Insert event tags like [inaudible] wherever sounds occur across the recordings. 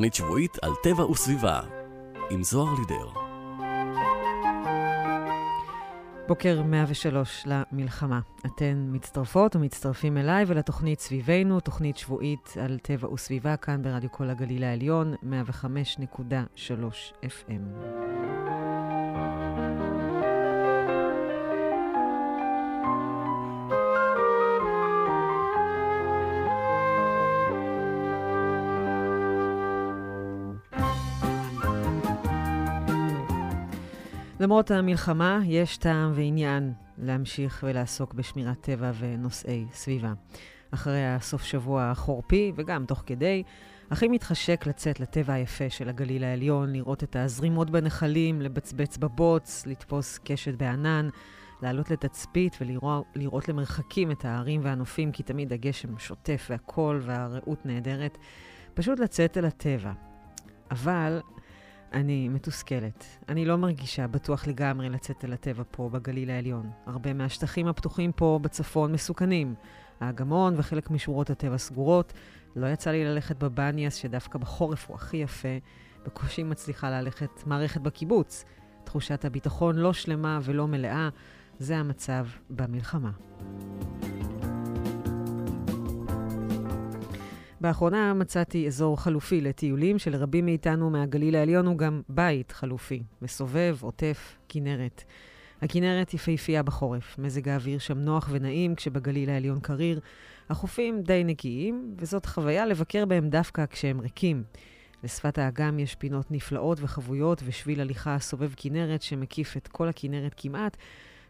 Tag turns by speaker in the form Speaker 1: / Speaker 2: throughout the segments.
Speaker 1: תוכנית שבועית על טבע וסביבה, עם זוהר לידר.
Speaker 2: בוקר 103 למלחמה. אתן מצטרפות ומצטרפים אליי ולתוכנית סביבנו, תוכנית שבועית על טבע וסביבה, כאן ברדיו כל הגליל העליון, 105.3 FM. למרות המלחמה, יש טעם ועניין להמשיך ולעסוק בשמירת טבע ונושאי סביבה. אחרי הסוף שבוע החורפי, וגם תוך כדי, הכי מתחשק לצאת לטבע היפה של הגליל העליון, לראות את הזרימות בנחלים, לבצבץ בבוץ, לתפוס קשת בענן, לעלות לתצפית ולראות למרחקים את ההרים והנופים, כי תמיד הגשם שוטף והכל והרעות נהדרת. פשוט לצאת אל הטבע. אבל אני מתוסכלת. אני לא מרגישה בטוח לגמרי לצאת אל הטבע פה בגליל העליון. הרבה מהשטחים הפתוחים פה בצפון מסוכנים. האגמון וחלק משורות הטבע סגורות. לא יצא לי ללכת בבניאס, שדווקא בחורף הוא הכי יפה. בקושי מצליחה ללכת מערכת בקיבוץ. תחושת הביטחון לא שלמה ולא מלאה. זה המצב במלחמה. באחרונה מצאתי אזור חלופי לטיולים שלרבים מאיתנו מהגליל העליון הוא גם בית חלופי, מסובב, עוטף, כנרת. הכנרת יפהפייה בחורף, מזג האוויר שם נוח ונעים כשבגליל העליון קריר. החופים די נקיים, וזאת חוויה לבקר בהם דווקא כשהם ריקים. לשפת האגם יש פינות נפלאות וחבויות ושביל הליכה סובב כנרת שמקיף את כל הכנרת כמעט,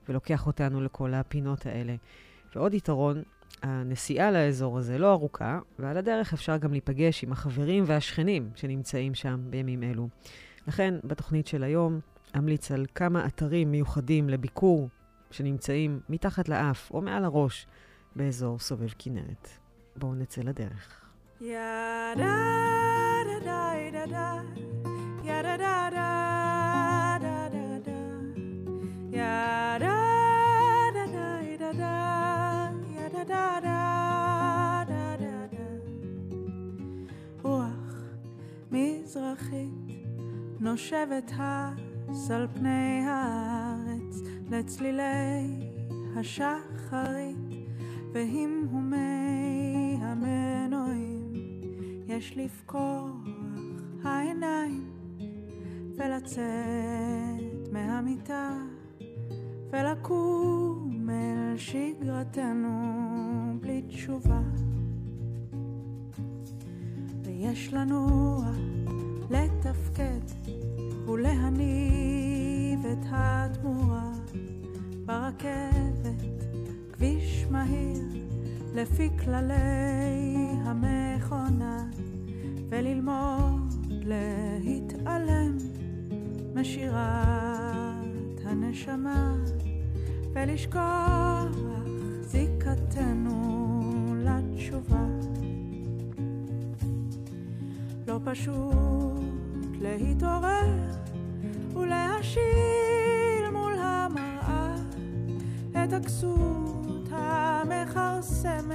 Speaker 2: ולוקח אותנו לכל הפינות האלה. ועוד יתרון, הנסיעה לאזור הזה לא ארוכה, ועל הדרך אפשר גם להיפגש עם החברים והשכנים שנמצאים שם בימים אלו. לכן, בתוכנית של היום אמליץ על כמה אתרים מיוחדים לביקור שנמצאים מתחת לאף או מעל הראש באזור סובב כנרת. בואו נצא לדרך. ידה
Speaker 3: מזרחית נושבת הס על פני הארץ לצלילי השחרית והמהומי המנועים יש לפקוח העיניים ולצאת מהמיטה ולקום אל שגרתנו בלי תשובה. ויש לנוע לתפקד ולהניב את התמורה ברכבת, כביש מהיר לפי כללי המכונה וללמוד להתעלם משירת הנשמה ולשכוח זיקתנו לתשובה פשוט להתעורר ולהשיל מול המראה את הכסות המכרסמת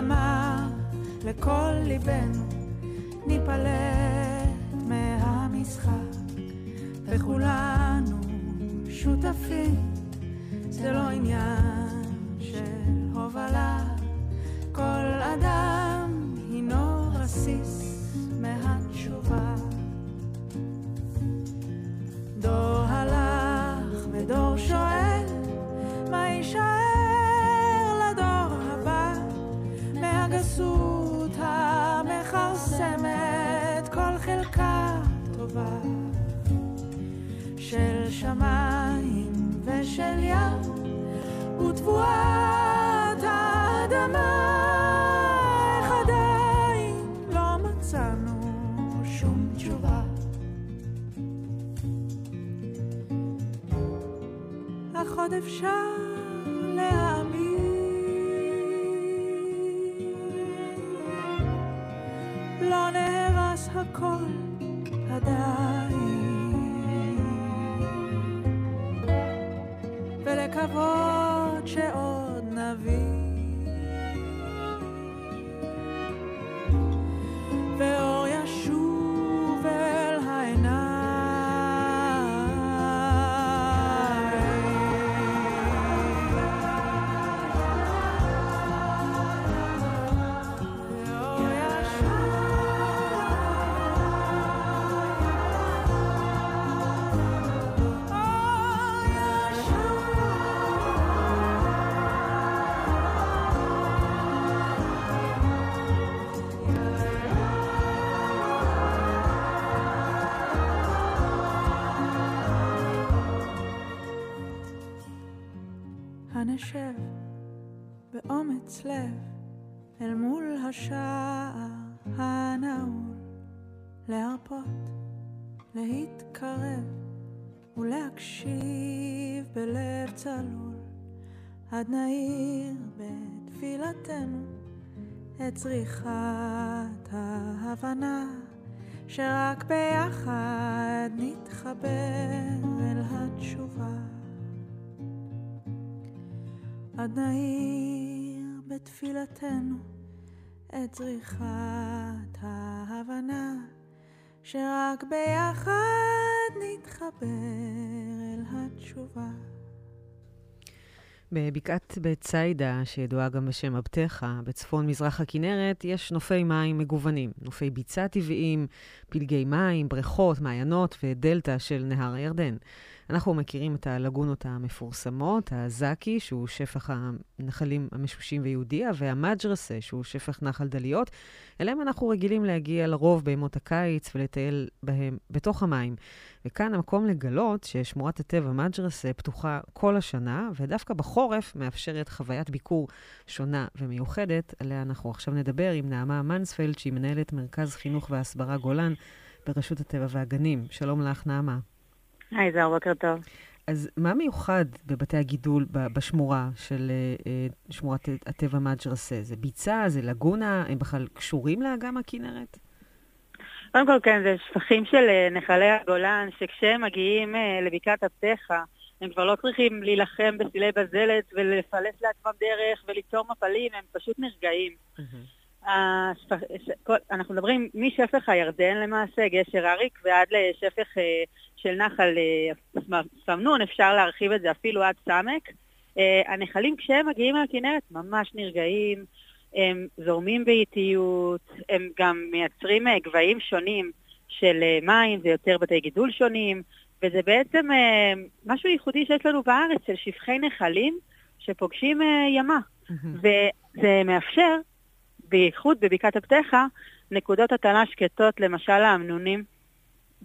Speaker 3: נשמע לכל ליבנו, ניפלט מהמשחק, וכולנו שותפים, זה לא עניין עוד אפשר להתקרב ולהקשיב בלב צלול, עד נעיר בתפילתנו את צריכת ההבנה, שרק ביחד נתחבר אל התשובה. עד נעיר בתפילתנו את צריכת ההבנה, שרק ביחד נתחבר אל התשובה.
Speaker 2: בבקעת בית סיידה, שידועה גם בשם עבדך, בצפון מזרח הכנרת, יש נופי מים מגוונים. נופי ביצה טבעיים, פלגי מים, בריכות, מעיינות ודלתא של נהר הירדן. אנחנו מכירים את הלגונות המפורסמות, הזקי, שהוא שפך הנחלים המשושים ויהודיה, והמג'רסה, שהוא שפך נחל דליות. אליהם אנחנו רגילים להגיע לרוב בימות הקיץ ולטייל בהם בתוך המים. וכאן המקום לגלות ששמורת הטבע מג'רסה פתוחה כל השנה, ודווקא בחורף מאפשרת חוויית ביקור שונה ומיוחדת, עליה אנחנו עכשיו נדבר עם נעמה מנספלד, שהיא מנהלת מרכז חינוך והסברה גולן ברשות הטבע והגנים. שלום לך, נעמה.
Speaker 4: היי, זהו, בוקר טוב.
Speaker 2: אז מה מיוחד בבתי הגידול בשמורה של אה, אה, שמורת הטבע מג'רסה? זה ביצה? זה לגונה? הם בכלל קשורים לאגם הכנרת?
Speaker 4: קודם כל, כן, זה שפכים של אה, נחלי הגולן, שכשהם מגיעים לבקעת עבדך, הם כבר לא צריכים להילחם בסילי בזלת ולפלס לעצמם דרך וליצור מפלים, הם פשוט נרגעים. השפ... כל... אנחנו מדברים משפך הירדן למעשה, גשר אריק, ועד לשפך של נחל אה, סמנון, אפשר להרחיב את זה אפילו עד סמק. אה, הנחלים כשהם מגיעים לכנרת ממש נרגעים, הם זורמים באיטיות, הם גם מייצרים אה, גבהים שונים של מים, זה יוצר בתי גידול שונים, וזה בעצם משהו ייחודי שיש לנו בארץ, של שפכי נחלים שפוגשים ימה. וזה מאפשר בייחוד בבקעת הפתחה, נקודות הטענה שקטות, למשל האמנונים,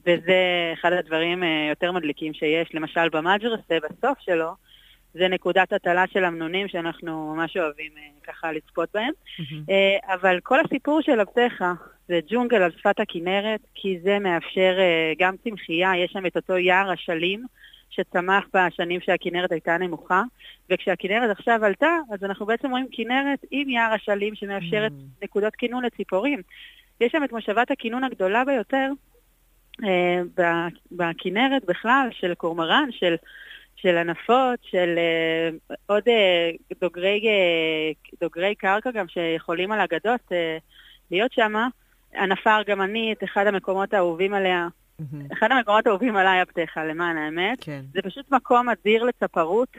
Speaker 4: וזה אחד הדברים אה, יותר מדליקים שיש, למשל במג'רסה, בסוף שלו, זה נקודת הטלה של אמנונים שאנחנו ממש אוהבים אה, ככה לצפות בהם. אה, אבל כל הסיפור של הפתחה זה ג'ונגל על שפת הכנרת, כי זה מאפשר גם צמחייה, יש שם את אותו יער אשלים. שצמח בשנים שהכנרת הייתה נמוכה, וכשהכנרת עכשיו עלתה, אז אנחנו בעצם רואים כנרת עם יער אשלים שמאפשרת mm. נקודות כינון לציפורים. יש שם את מושבת הכינון הגדולה ביותר בכנרת בכלל, של קורמרן, של, של ענפות, של אה, עוד אה, דוגרי, אה, דוגרי קרקע גם שיכולים על אגדות אה, להיות שם. ענפה ארגמנית, אחד המקומות האהובים עליה. Mm-hmm. אחד המקומות האהובים עליי הפתחה, למען האמת.
Speaker 2: כן.
Speaker 4: זה פשוט מקום אדיר לצפרות.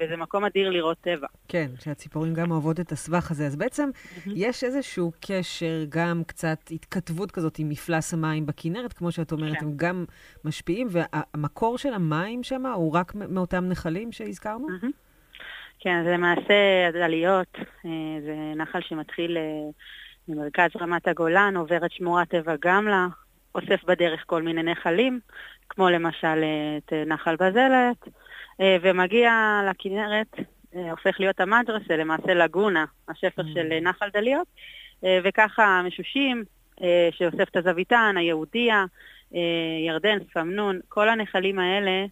Speaker 4: וזה מקום אדיר לראות טבע.
Speaker 2: כן, שהציפורים גם אוהבות את הסבך הזה. אז בעצם mm-hmm. יש איזשהו קשר, גם קצת התכתבות כזאת עם מפלס המים בכנרת, כמו שאת אומרת, כן. הם גם משפיעים, והמקור של המים שם הוא רק מאותם נחלים שהזכרנו? Mm-hmm.
Speaker 4: כן, זה למעשה עליות, אה, זה נחל שמתחיל ממרכז רמת הגולן, עובר את שמורת טבע גמלה, אוסף בדרך כל מיני נחלים, כמו למשל את נחל בזלת, ומגיע לכנרת, הופך להיות המדרסה, למעשה לגונה, השפך mm. של נחל דליות, וככה משושים, שאוסף את הזוויתן, היהודיה, ירדן, סמנון, כל הנחלים האלה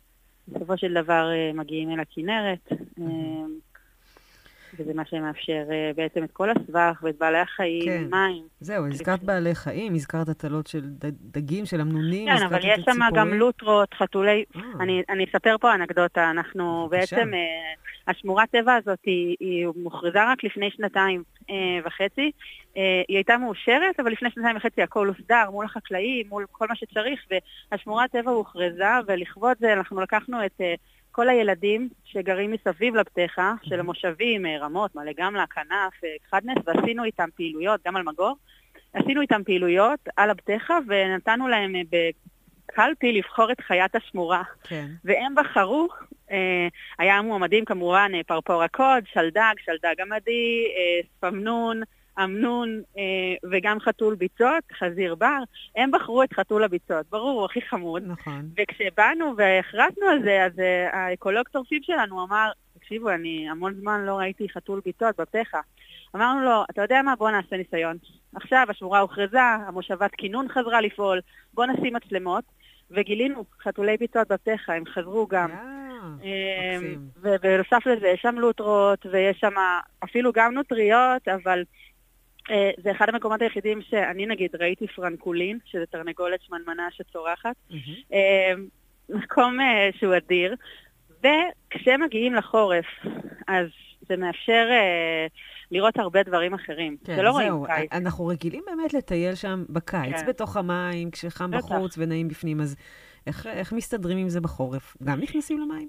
Speaker 4: בסופו של דבר מגיעים אל הכנרת. וזה מה שמאפשר uh, בעצם את כל הסבך ואת בעלי החיים, כן. מים.
Speaker 2: זהו, הזכרת בעלי חיים, הזכרת הטלות של דגים, של אמנונים,
Speaker 4: כן, אבל יש שם גם לוטרות, חתולי... אה. אני, אני אספר פה אנקדוטה, אנחנו. בעצם, uh, השמורת טבע הזאת היא, היא מוכרזה רק לפני שנתיים וחצי. היא הייתה מאושרת, אבל לפני שנתיים וחצי הכל הוסדר מול החקלאים, מול כל מה שצריך, והשמורת טבע הוכרזה, ולכבוד זה אנחנו לקחנו את... כל הילדים שגרים מסביב לפתחה, של המושבים, אה, רמות, מעלה גמלה, כנף, אה, חדנס, ועשינו איתם פעילויות, גם על מגור, עשינו איתם פעילויות על הפתחה ונתנו להם אה, בקלפי לבחור את חיית השמורה. כן. והם בחרו, היה מועמדים כמובן פרפור הקוד, שלדג, שלדג עמדי, ספמנון, אמנון אה, וגם חתול ביצות, חזיר בר, הם בחרו את חתול הביצות. ברור, הוא הכי חמוד.
Speaker 2: נכון.
Speaker 4: וכשבאנו והכרזנו על זה, אז אה, האקולוג צורפים שלנו אמר, תקשיבו, אני המון זמן לא ראיתי חתול ביצות בפתחה. אמרנו לו, אתה יודע מה? בוא נעשה ניסיון. עכשיו השמורה הוכרזה, המושבת כינון חזרה לפעול, בוא נשים מצלמות. וגילינו חתולי ביצות בפתחה, הם חזרו גם.
Speaker 2: אה,
Speaker 4: ובנוסף לזה, יש שם לוטרות, ויש שם אפילו גם נוטריות, אבל זה אחד המקומות היחידים שאני נגיד ראיתי פרנקולין, שזה תרנגולת שמנמנה שצורחת. אה, מקום אה, שהוא אדיר. וכשהם מגיעים לחורף, אז זה מאפשר לראות הרבה דברים אחרים.
Speaker 2: כן, זה לא רואים קיץ. אנחנו רגילים באמת לטייל שם בקיץ, כן. בתוך המים, כשחם בחוץ ונעים בפנים, אז איך, איך מסתדרים עם זה בחורף? גם נכנסים למים?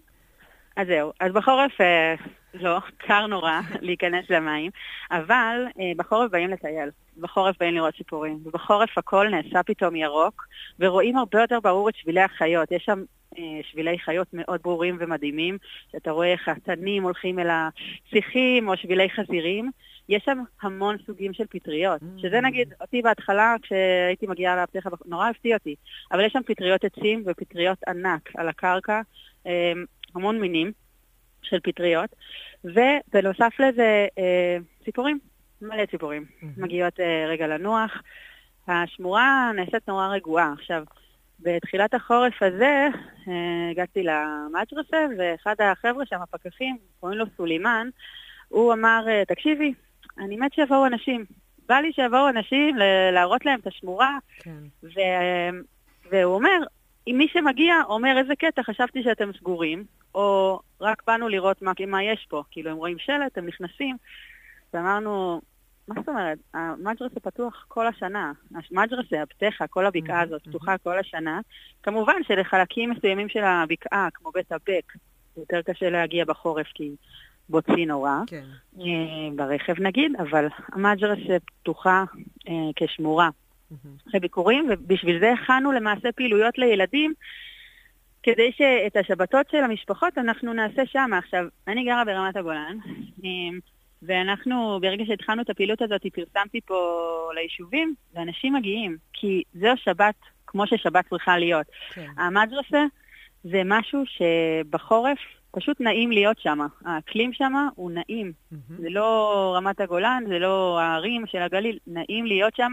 Speaker 4: אז זהו, אז בחורף אה, לא, קר נורא להיכנס למים, אבל אה, בחורף באים לטייל, בחורף באים לראות סיפורים, ובחורף הכל נעשה פתאום ירוק, ורואים הרבה יותר ברור את שבילי החיות. יש שם אה, שבילי חיות מאוד ברורים ומדהימים, שאתה רואה איך התנים הולכים אל השיחים או שבילי חזירים. יש שם המון סוגים של פטריות, mm. שזה נגיד, אותי בהתחלה, כשהייתי מגיעה לפתיחה, נורא הפתיע אותי, אבל יש שם פטריות עצים ופטריות ענק על הקרקע. המון מינים של פטריות, ובנוסף לזה אה, ציפורים, מלא ציפורים. Mm-hmm. מגיעות אה, רגע לנוח. השמורה נעשית נורא רגועה. עכשיו, בתחילת החורף הזה אה, הגעתי למג'רסה, ואחד החבר'ה שם, הפקחים, קוראים לו סולימן, הוא אמר, תקשיבי, אני מת שיבואו אנשים. בא לי שיבואו אנשים להראות להם את השמורה, כן. ו... והוא אומר, אם מי שמגיע אומר איזה קטע, חשבתי שאתם סגורים, או רק באנו לראות מה, מה יש פה. כאילו, הם רואים שלט, הם נכנסים, ואמרנו, מה זאת אומרת? המג'רסה פתוח כל השנה. המג'רסה, הפתחה, כל הבקעה הזאת פתוחה כל השנה. כמובן שלחלקים מסוימים של הבקעה, כמו בית הבק, יותר קשה להגיע בחורף כי בוצי נורא, כן. אה, ברכב נגיד, אבל המג'רסה פתוחה אה, כשמורה. לביקורים, ובשביל זה הכנו למעשה פעילויות לילדים, כדי שאת השבתות של המשפחות אנחנו נעשה שם. עכשיו, אני גרה ברמת הגולן, אמ, ואנחנו, ברגע שהתחלנו את הפעילות הזאת, פרסמתי פה ליישובים, ואנשים מגיעים, כי זו שבת כמו ששבת צריכה להיות. כן. המג'רסה זה משהו שבחורף פשוט נעים להיות שם. האקלים שם הוא נעים. Mm-hmm. זה לא רמת הגולן, זה לא הערים של הגליל, נעים להיות שם.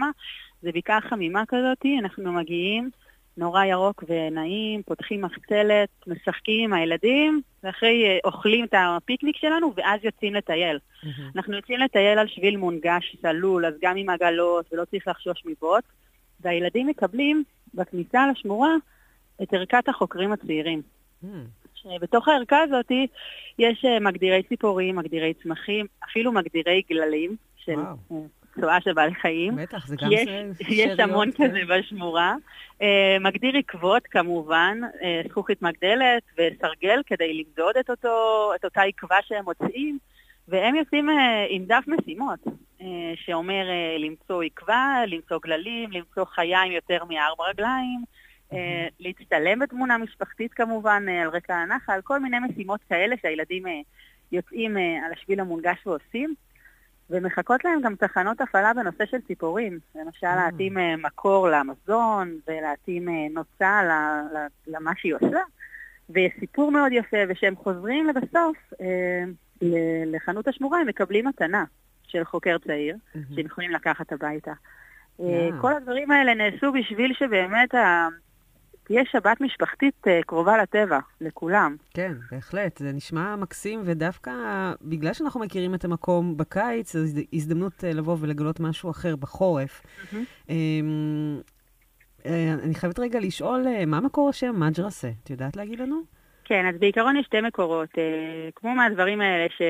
Speaker 4: זה בקעה חמימה כזאת, אנחנו מגיעים, נורא ירוק ונעים, פותחים מחצלת, משחקים עם הילדים, ואחרי אה, אוכלים את הפיקניק שלנו, ואז יוצאים לטייל. Mm-hmm. אנחנו יוצאים לטייל על שביל מונגש, סלול, אז גם עם עגלות, ולא צריך לחשוש מבוט, והילדים מקבלים בכניסה לשמורה את ערכת החוקרים הצעירים. שבתוך הערכה הזאת יש אה, מגדירי ציפורים, מגדירי צמחים, אפילו מגדירי גללים של. אה, צואה של בעלי חיים.
Speaker 2: בטח, זה גם
Speaker 4: יש, יש המון כן. כזה בשמורה. אה, מגדיר עקבות כמובן, אה, זכוכית מגדלת וסרגל כדי למדוד את, אותו, את אותה עקבה שהם מוצאים, והם יוצאים אה, עם דף משימות, שאומר למצוא עקבה, למצוא גללים, למצוא חיה עם יותר מארבע רגליים. להצטלם בתמונה משפחתית כמובן על רקע הנחל, כל מיני משימות כאלה שהילדים יוצאים על השביל המונגש ועושים. ומחכות להם גם תחנות הפעלה בנושא של ציפורים. למשל, mm. להתאים אה, מקור למזון, ולהתאים אה, נוצה למה שהיא עושה. ויש סיפור מאוד יפה, וכשהם חוזרים לבסוף אה, לחנות השמורה, הם מקבלים מתנה של חוקר צעיר, mm-hmm. שהם יכולים לקחת הביתה. Yeah. כל הדברים האלה נעשו בשביל שבאמת תהיה שבת משפחתית אה, קרובה לטבע, לכולם.
Speaker 2: כן, בהחלט. זה נשמע מקסים, ודווקא בגלל שאנחנו מכירים את המקום בקיץ, זו הזדמנות אה, לבוא ולגלות משהו אחר בחורף. Mm-hmm. אני חייבת רגע לשאול, מה מקור השם מג'רסה? את יודעת להגיד לנו?
Speaker 4: כן, אז בעיקרון יש שתי מקורות. כמו מהדברים האלה ש...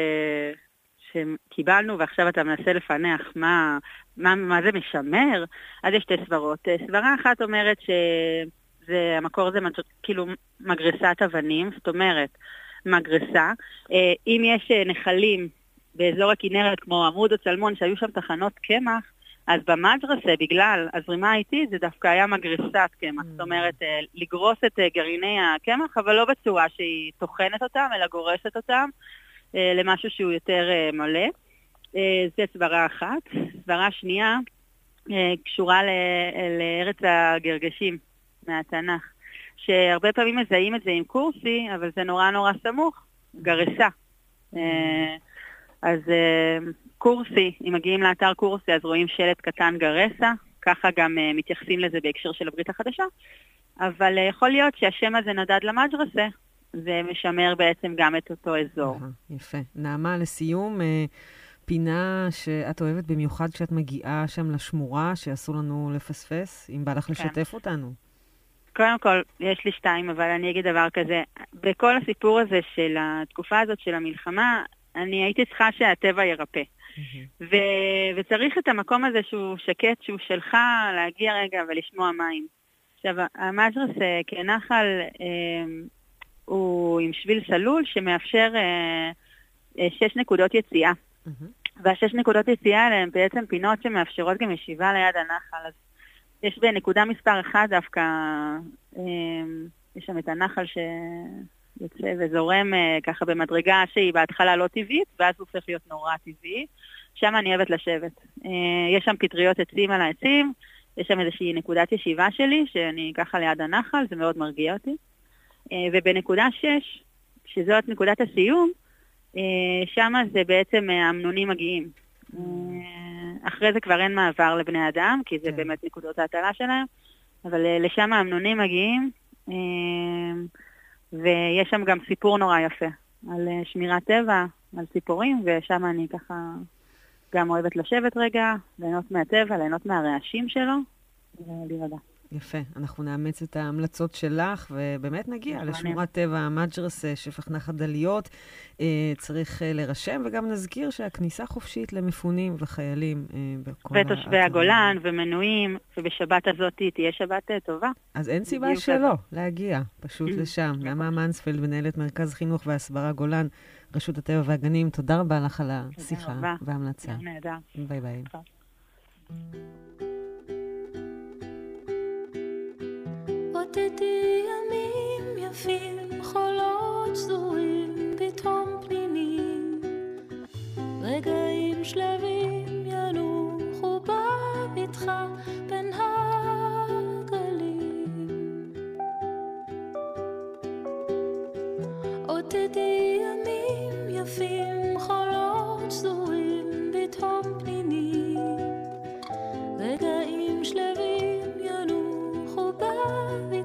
Speaker 4: שקיבלנו ועכשיו אתה מנסה לפענח מה, מה, מה זה משמר, אז יש שתי סברות. סברה אחת אומרת שזה, המקור זה מג', כאילו מגרסת אבנים, זאת אומרת, מגרסה. אה, אם יש אה, נחלים באזור הכנרת כמו עמוד או צלמון שהיו שם תחנות קמח, אז במג'רסה, בגלל הזרימה האיטית, זה דווקא היה מגרסת קמח. זאת אומרת, אה, לגרוס את גרעיני הקמח, אבל לא בצורה שהיא טוחנת אותם, אלא גורסת אותם. למשהו שהוא יותר מלא. זו סברה אחת. סברה שנייה קשורה לארץ הגרגשים מהתנ"ך, שהרבה פעמים מזהים את זה עם קורסי, אבל זה נורא נורא סמוך, גרסה. אז קורסי, אם מגיעים לאתר קורסי אז רואים שלט קטן גרסה, ככה גם מתייחסים לזה בהקשר של הברית החדשה, אבל יכול להיות שהשם הזה נדד למג'רסה, זה משמר בעצם גם את אותו אזור.
Speaker 2: יפה. נעמה, לסיום, אה, פינה שאת אוהבת במיוחד כשאת מגיעה שם לשמורה, שאסור לנו לפספס, אם בא לך כן. לשתף אותנו.
Speaker 4: קודם כל, יש לי שתיים, אבל אני אגיד דבר כזה. בכל הסיפור הזה של התקופה הזאת של המלחמה, אני הייתי צריכה שהטבע ירפא. ו- וצריך את המקום הזה שהוא שקט, שהוא שלך, להגיע רגע ולשמוע מים. עכשיו, המג'רס כנחל אה, הוא עם שביל סלול שמאפשר אה, אה, שש נקודות יציאה. Mm-hmm. והשש נקודות יציאה האלה הן בעצם פינות שמאפשרות גם ישיבה ליד הנחל. אז יש בנקודה מספר אחת דווקא, אה, יש שם את הנחל שיוצא וזורם אה, ככה במדרגה שהיא בהתחלה לא טבעית, ואז הוא הופך להיות נורא טבעי. שם אני אוהבת לשבת. אה, יש שם פטריות עצים על העצים, יש שם איזושהי נקודת ישיבה שלי, שאני ככה ליד הנחל, זה מאוד מרגיע אותי. ובנקודה 6, שזאת נקודת הסיום, שם זה בעצם האמנונים מגיעים. אחרי זה כבר אין מעבר לבני אדם, כי זה כן. באמת נקודות ההטלה שלהם, אבל לשם האמנונים מגיעים, ויש שם גם סיפור נורא יפה על שמירת טבע, על ציפורים, ושם אני ככה גם אוהבת לשבת רגע, ליהנות מהטבע, ליהנות מהרעשים שלו, ולהירגע.
Speaker 2: יפה. אנחנו נאמץ את ההמלצות שלך, ובאמת נגיע לשמורת טבע מג'רס, שפך נחת דליות. אה, צריך אה, להירשם, וגם נזכיר שהכניסה חופשית למפונים וחיילים
Speaker 4: אה, ותושבי הגולן ומנויים, ובשבת הזאת תהיה שבת טובה.
Speaker 2: אז אין סיבה שלא להגיע, פשוט [clears throat] לשם. נעמה מנספלד, מנהלת מרכז חינוך והסברה גולן, רשות הטבע והגנים, תודה רבה לך על השיחה וההמלצה. ביי ביי.
Speaker 5: עודדי ימים יפים, חולות שזורים בתהום פנינים, רגעים שלווים ינוחו בבטחה בין הגלים. עודדי ימים יפים, חולות שזורים בתהום פנינים, רגעים שלווים השנים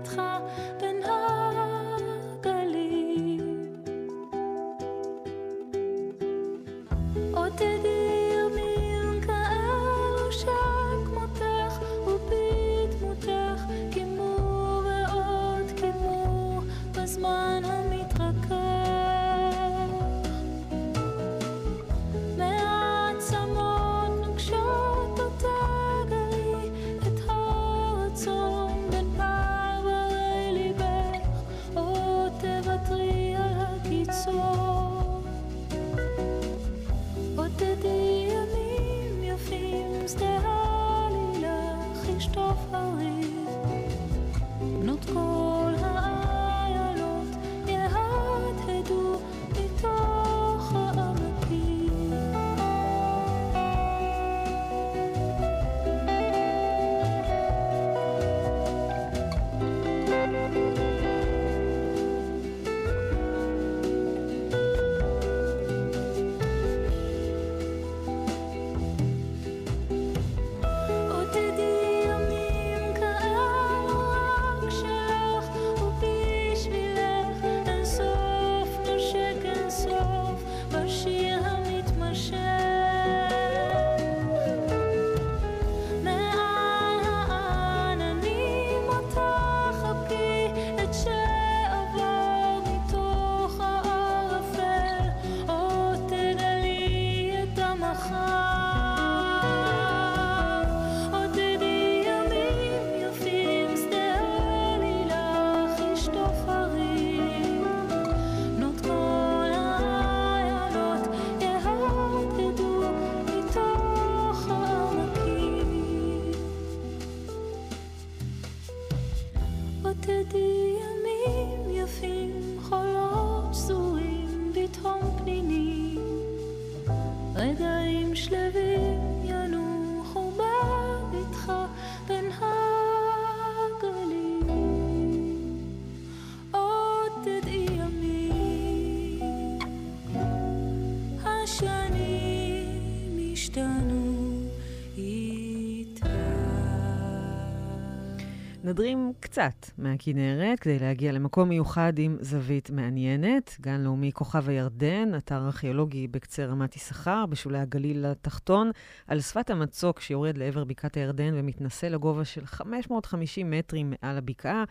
Speaker 2: נדרים קצת מהכנרת כדי להגיע למקום מיוחד עם זווית מעניינת. גן לאומי כוכב הירדן, אתר ארכיאולוגי בקצה רמת יששכר, בשולי הגליל התחתון, על שפת המצוק שיורד לעבר בקעת הירדן ומתנשא לגובה של 550 מטרים מעל הבקעה,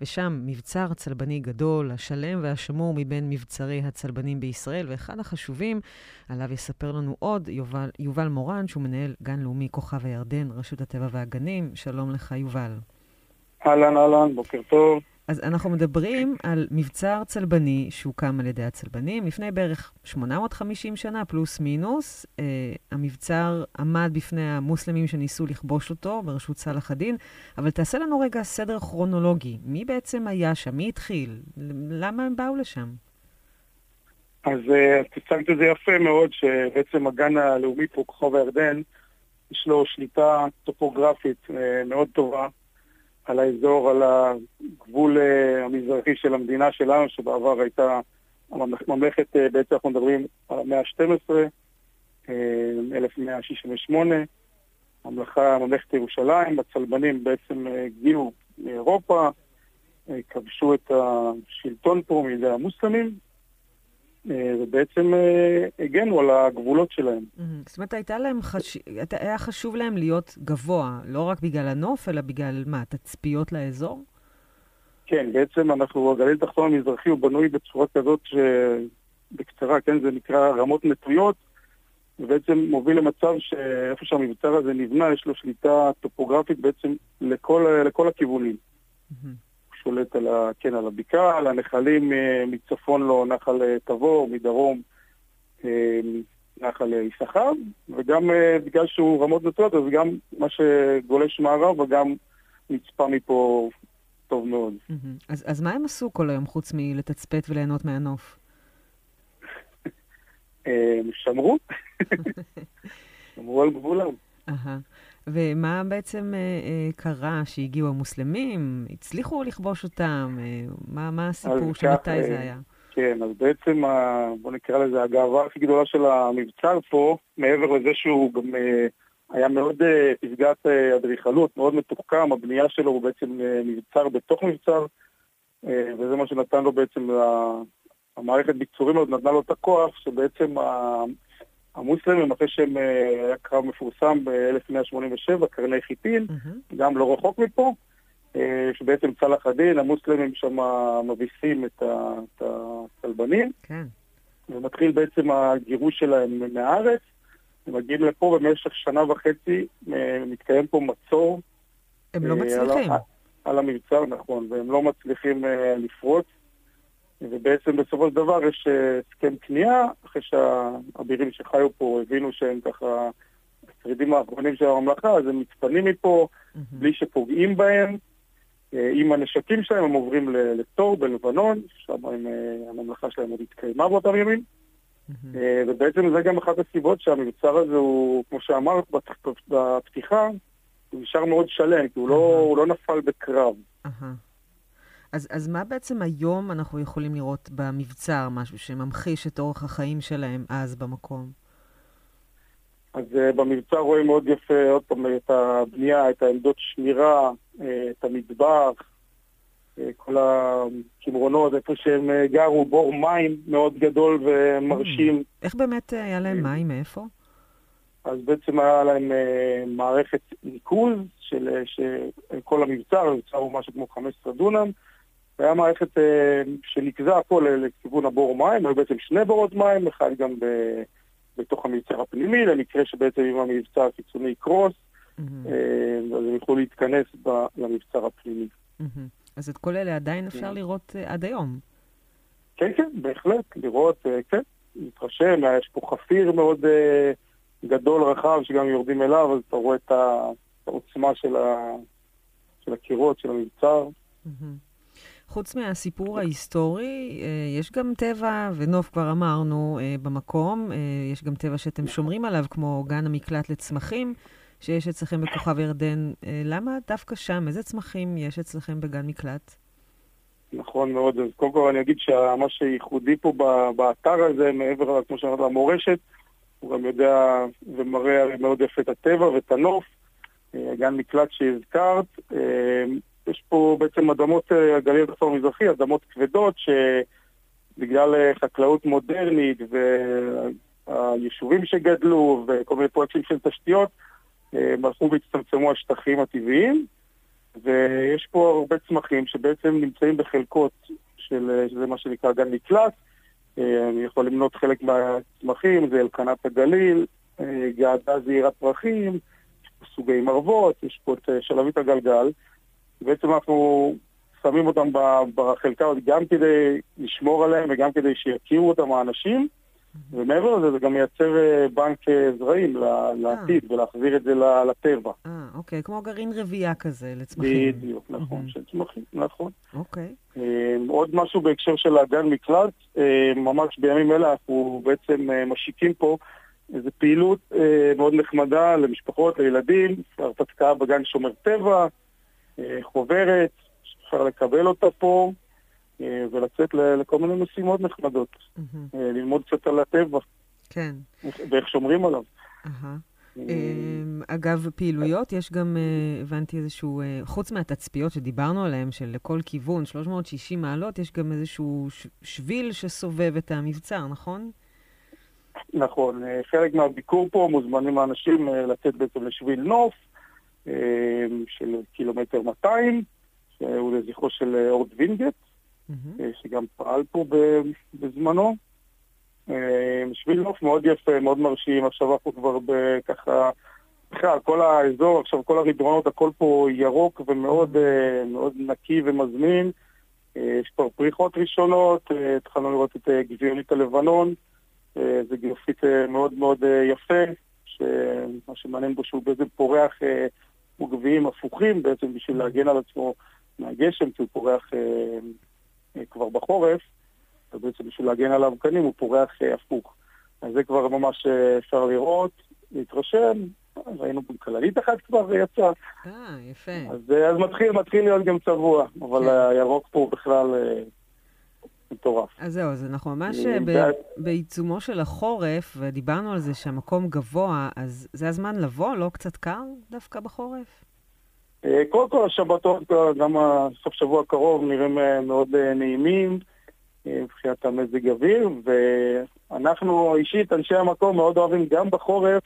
Speaker 2: ושם מבצר צלבני גדול, השלם והשמור מבין מבצרי הצלבנים בישראל, ואחד החשובים, עליו יספר לנו עוד יובל, יובל מורן, שהוא מנהל גן לאומי כוכב הירדן, רשות הטבע והגנים. שלום לך, יובל.
Speaker 6: אהלן, אהלן, בוקר טוב.
Speaker 2: אז אנחנו מדברים על מבצר צלבני שהוקם על ידי הצלבנים לפני בערך 850 שנה, פלוס מינוס. Uh, המבצר עמד בפני המוסלמים שניסו לכבוש אותו בראשות סלאח א-דין, אבל תעשה לנו רגע סדר כרונולוגי. מי בעצם היה שם? מי התחיל? למה הם באו לשם?
Speaker 6: אז אה, את הצגת את זה יפה מאוד, שבעצם הגן הלאומי פה, כוכב הירדן, יש לו שליטה טופוגרפית אה, מאוד טובה על האזור, על הגבול אה, המזרחי של המדינה שלנו, שבעבר הייתה ממלכת, אה, בעצם אנחנו מדברים על המאה ה-12, 1168, הממלכה, ממלכת ירושלים, הצלבנים בעצם אה, הגיעו מאירופה, כבשו את השלטון פה מידי המוסלמים, ובעצם אה, הגנו על הגבולות שלהם.
Speaker 2: זאת אומרת, הייתה להם חש... היה חשוב להם להיות גבוה, לא רק בגלל הנוף, אלא בגלל מה, תצפיות לאזור?
Speaker 6: כן, בעצם אנחנו, הגליל התחתון המזרחי הוא בנוי בצורה כזאת שבקצרה, כן, זה נקרא רמות נטויות, ובעצם מוביל למצב שאיפה שהמבצר הזה נבנה, יש לו שליטה טופוגרפית בעצם לכל, לכל הכיוונים.
Speaker 2: מהמם.
Speaker 6: שולט על, ה, כן, על הבקעה, על הנחלים אה, מצפון לו נחל אה, תבור, מדרום אה, נחל יששכר, וגם בגלל שהוא רמות נטויות, אז גם מה שגולש מערב וגם נצפה מפה טוב מאוד.
Speaker 2: אז, אז מה הם עשו כל היום חוץ מלתצפת וליהנות מהנוף? [laughs]
Speaker 6: שמרו, [laughs] [laughs] שמרו על גבולם.
Speaker 2: ומה בעצם אה, אה, קרה שהגיעו המוסלמים? הצליחו לכבוש אותם? אה, מה, מה הסיפור של
Speaker 6: כך,
Speaker 2: מתי
Speaker 6: אה,
Speaker 2: זה היה?
Speaker 6: כן, אז בעצם, ה- בוא נקרא לזה, הגאווה הכי גדולה של המבצר פה, מעבר לזה שהוא גם היה מאוד פסגת אדריכלות, מאוד מתוחכם, הבנייה שלו הוא בעצם מבצר בתוך מבצר, וזה מה שנתן לו בעצם, המערכת ביצורים הזאת נתנה לו את הכוח, שבעצם המוסלמים, אחרי שהם, אה, היה קרב מפורסם ב-1187, קרני חיטין. גם לא רחוק מפה, אה, שבעצם צלאח א-דין, המוסלמים שם מביסים את ה- את הצלבנים,
Speaker 2: כן.
Speaker 6: ומתחיל בעצם הגירוש שלהם מהארץ. הם מגיעים לפה במשך שנה וחצי, אה, מתקיים פה מצור.
Speaker 2: הם לא מצליחים.
Speaker 6: על, המבצר, נכון, והם לא מצליחים לפרוץ. ובעצם בסופו של דבר יש אה, הסכם כניעה, אחרי שהאבירים שחיו פה הבינו שהם ככה השרידים האחרונים של הממלכה, אז הם מתפנים מפה
Speaker 2: מהמם.
Speaker 6: בלי שפוגעים בהם. אה, עם הנשקים שלהם הם עוברים לתור בלבנון, שם הם, אה, הממלכה שלהם עוד התקיימה באותם ימים. אה, ובעצם זה גם אחת הסיבות שהמבצר הזה הוא, כמו שאמרת בפתיחה, הוא נשאר מאוד שלם, כי הוא לא,
Speaker 2: אהה.
Speaker 6: הוא לא נפל בקרב.
Speaker 2: אהה. אז, אז מה בעצם היום אנחנו יכולים לראות במבצר, משהו שממחיש את אורח החיים שלהם אז במקום?
Speaker 6: אז uh, במבצר רואים מאוד יפה עוד פעם את הבנייה, את העמדות שמירה, uh, את המטבח, uh, כל הקמרונות, איפה שהם uh, גרו, בור מים מאוד גדול ומרשים.
Speaker 2: איך באמת היה להם מים? מאיפה?
Speaker 6: אז בעצם היה להם uh, מערכת ניקוז של, של כל המבצר, המבצר הוא משהו כמו 15 דונם, והיה מערכת uh, שניקזה פה ל- לכיוון הבור מים, היו בעצם שני בורות מים, אחד גם ב, בתוך המבצר הפנימי, למקרה שבעצם אם המבצר החיצוני יקרוס. אה, אז הם יוכלו להתכנס ב- למבצר הפנימי.
Speaker 2: מהמם. אז את כל אלה עדיין אפשר לראות אה, עד היום.
Speaker 6: כן, כן, בהחלט, לראות, אה, כן, להתרשם, אה, יש פה חפיר מאוד אה, גדול, רחב, שגם יורדים אליו, אז אתה רואה את העוצמה של ה- של הקירות, של המבצר.
Speaker 2: מהמם. חוץ מהסיפור ההיסטורי, אה, יש גם טבע, ונוף כבר אמרנו אה, במקום, אה, יש גם טבע שאתם שומרים עליו, כמו גן המקלט לצמחים, שיש אצלכם בכוכב ירדן. למה דווקא שם? איזה צמחים יש אצלכם בגן מקלט?
Speaker 6: נכון מאוד. אז קודם כל אני אגיד שמה שייחודי פה באתר הזה, מעבר, כמו שאמרת, למורשת, הוא גם יודע ומראה מאוד יפה את הטבע ואת הנוף. גן מקלט שהזכרת. יש פה בעצם אדמות אה, הגליל הצפון המזרחי, אדמות כבדות, שבגלל אה, חקלאות מודרנית והיישובים שגדלו וכל מיני פרויקטים של תשתיות, אה, הלכו והצטמצמו השטחים הטבעיים. ויש פה הרבה צמחים שבעצם נמצאים בחלקות של, שזה מה שנקרא גן מקלט. אני יכול למנות חלק מהצמחים, זה אלקנת הגליל, געדה זעירת פרחים, יש פה סוגי מרוות, יש פה את שלבית הגלגל. בעצם אנחנו שמים אותם בחלקה הזאת גם כדי לשמור עליהם וגם כדי שיכירו אותם האנשים. ומעבר לזה זה גם מייצר אה, בנק אה, זרעים ל- לעתיד ולהחזיר את זה לטבע.
Speaker 2: אה, אוקיי, כמו גרעין רבייה כזה לצמחים.
Speaker 6: בדיוק, נכון. של צמחים, נכון.
Speaker 2: אוקיי.
Speaker 6: אה, עוד משהו בהקשר של הגן מקלט, אה, ממש בימים אלה אנחנו בעצם אה, משיקים פה איזו פעילות אה, מאוד נחמדה למשפחות, לילדים, הרפתקה בגן שומר טבע, אה, חוברת, שאפשר לקבל אותה פה אה, ולצאת לכל מיני משימות נחמדות. אה, ללמוד קצת על הטבע
Speaker 2: כן.
Speaker 6: איך- ואיך שומרים עליו. אה,
Speaker 2: אמ, אגב, פעילויות, יש גם, אה, הבנתי איזשהו, אה, חוץ מהתצפיות שדיברנו עליהן, של לכל כיוון, 360 מעלות, יש גם איזשהו שביל שסובב את המבצר, נכון?
Speaker 6: נכון, אה, חלק מהביקור פה מוזמנים האנשים אה, לצאת בעצם לשביל נוף אה, של קילומטר 200, שהוא לזכרו של אה, אורד וינגייט,
Speaker 2: מהמם.
Speaker 6: אה, שגם פעל פה בזמנו. אה, שביל נוף מאוד יפה, מאוד מרשים, עכשיו אנחנו כבר ככה, בכלל, כל האזור, עכשיו כל הרידרונות, הכל פה ירוק ומאוד אה, מאוד נקי ומזמין. אה, יש כבר פריחות ראשונות, אה, התחלנו לראות את אה, גביונית הלבנון. אה, זה אה, מאוד מאוד אה, יפה, שמה שמעניין בו שהוא בעצם פורח אה, כמו גביעים הפוכים בעצם בשביל להגן על עצמו מהגשם, כי הוא פורח אה, אה, כבר בחורף, ובעצם בשביל להגן על האבקנים הוא פורח אה, הפוך. אז זה כבר ממש אה, אפשר לראות, להתרשם, ראינו גם כללית אחת כבר יצאה,
Speaker 2: אה, יפה.
Speaker 6: אז, אה, אז מתחיל, מתחיל להיות גם צבוע, אבל
Speaker 2: כן.
Speaker 6: הירוק פה בכלל אה, מטורף.
Speaker 2: אז זהו, אז אנחנו ממש
Speaker 6: אה,
Speaker 2: אה, ב- בעיצומו של החורף, ודיברנו על זה שהמקום גבוה, אז זה הזמן לבוא, לא קצת קר דווקא בחורף?
Speaker 6: אה, קודם כל השבתות, גם הסוף שבוע הקרוב נראים מאוד נעימים מבחינת המזג אוויר, ואנחנו אישית, אנשי המקום, מאוד אוהבים גם בחורף,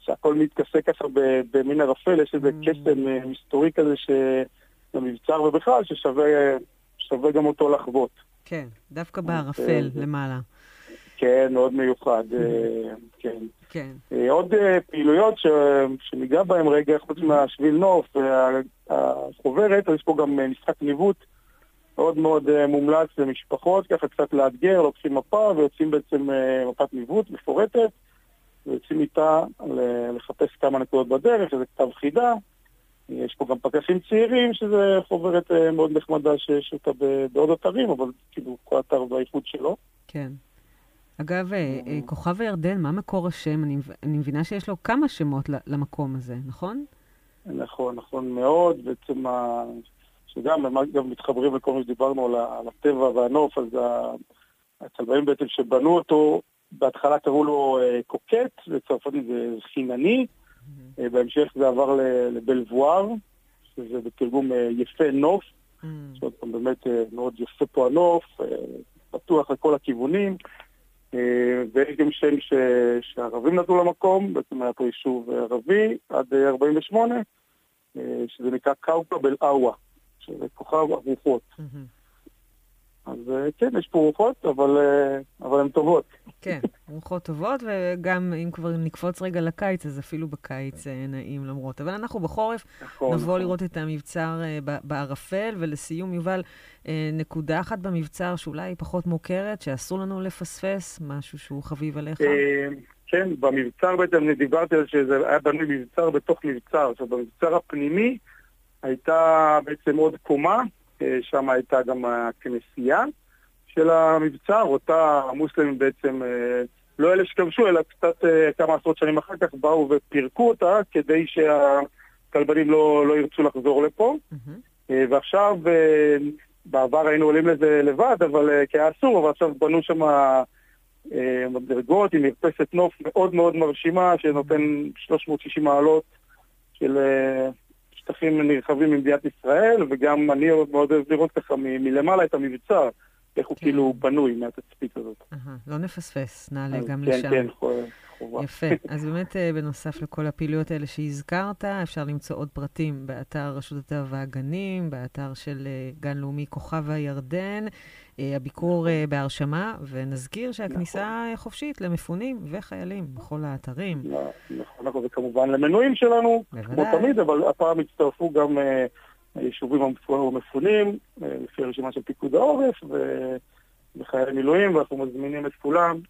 Speaker 6: שהכל מתכסה ככה במין ערפל, יש איזה
Speaker 2: Mm.
Speaker 6: קסם מסתורי כזה למבצר ובכלל, ששווה אה, שווה גם אותו לחוות.
Speaker 2: כן, דווקא
Speaker 6: אז,
Speaker 2: בערפל
Speaker 6: אה,
Speaker 2: למעלה.
Speaker 6: כן, מאוד מיוחד, אה, כן.
Speaker 2: כן.
Speaker 6: אה, עוד אה, פעילויות. שניגע בהן רגע, חוץ מהשביל נוף והחוברת, יש פה גם משחק ניווט מאוד מאוד מומלץ למשפחות, ככה קצת לאתגר, לוקחים מפה ויוצאים בעצם מפת ניווט מפורטת, ויוצאים איתה לחפש כמה נקודות בדרך, שזה כתב חידה. יש פה גם פקחים צעירים, שזה חוברת אה, מאוד נחמדה שיש אותה בעוד אתרים, אבל כאילו כל אתר והאיכות שלו.
Speaker 2: כן. אגב, אה, אה, כוכב הירדן, מה מקור השם? אני, מב- אני מבינה שיש לו כמה שמות למקום הזה, נכון?
Speaker 6: נכון, נכון מאוד. בעצם, ה... שגם הם גם מתחברים לכל מה שדיברנו על, הטבע והנוף, אז. הצלבנים בעצם שבנו אותו, בהתחלה קראו לו קוקט, בצרפתית זה חינני, בהמשך זה עבר לבלבואר, שזה בתרגום אה, יפה נוף,
Speaker 2: Mm,
Speaker 6: שעוד פעם באמת אה, מאוד יפה פה הנוף, פתוח לכל הכיוונים. ויש גם שם ש... שהערבים נתנו למקום, בעצם היה פה יישוב ערבי עד אה, 48, אה, שזה נקרא קאוקה בל-אאווה, שזה כוכב הרוחות.
Speaker 2: מהמם.
Speaker 6: אז אה, כן, יש פה רוחות, אבל, אה, אבל הן טובות.
Speaker 2: כן, [laughs] רוחות טובות, וגם אם כבר נקפוץ רגע לקיץ, אז אפילו בקיץ אה, נעים למרות. אבל אנחנו בחורף
Speaker 6: נכון,
Speaker 2: נבוא
Speaker 6: נכון.
Speaker 2: לראות את המבצר בערפל, ולסיום, יובל, נקודה אחת במבצר שאולי היא פחות מוכרת, שאסור לנו לפספס, משהו שהוא חביב עליך.
Speaker 6: כן, במבצר בעצם, אני דיברתי על שזה היה בנוי מבצר בתוך מבצר. עכשיו, במבצר הפנימי הייתה בעצם עוד קומה, שם הייתה גם הכנסייה של המבצר, אותה המוסלמים בעצם, אה, לא אלה שכבשו, אלא קצת אה, כמה עשרות שנים אחר כך באו ופירקו אותה כדי שהכלבנים לא, לא ירצו לחזור לפה. אה, ועכשיו אה, בעבר היינו עולים לזה לבד, אבל אה, כי היה אסור, אבל עכשיו בנו שם אה, מדרגות עם מרפסת נוף מאוד מאוד מרשימה, שנותן 360 מעלות של אה, שטחים נרחבים ממדינת ישראל, וגם אני מאוד אוהב לראות ככה מלמעלה את המבצר, איך הוא
Speaker 2: כן.
Speaker 6: כאילו בנוי מהתצפית הזאת.
Speaker 2: לא נפספס, נעלה גם
Speaker 6: כן,
Speaker 2: לשם.
Speaker 6: כן, חו- חובה.
Speaker 2: יפה. [laughs] אז באמת, אה, בנוסף לכל הפעילויות האלה שהזכרת, אפשר למצוא עוד פרטים באתר רשות הטבע והגנים, באתר של אה, גן לאומי כוכב הירדן. אה, הביקור אה, בהרשמה, ונזכיר שהכניסה חופשית למפונים וחיילים בכל האתרים.
Speaker 6: נכון, נכון, וכמובן למנויים שלנו, כמו. תמיד, אבל הפעם הצטרפו גם היישובים המפו- המפונים, אה, לפי הרשימה של פיקוד העורף, וחיילי מילואים, ואנחנו מזמינים את כולם.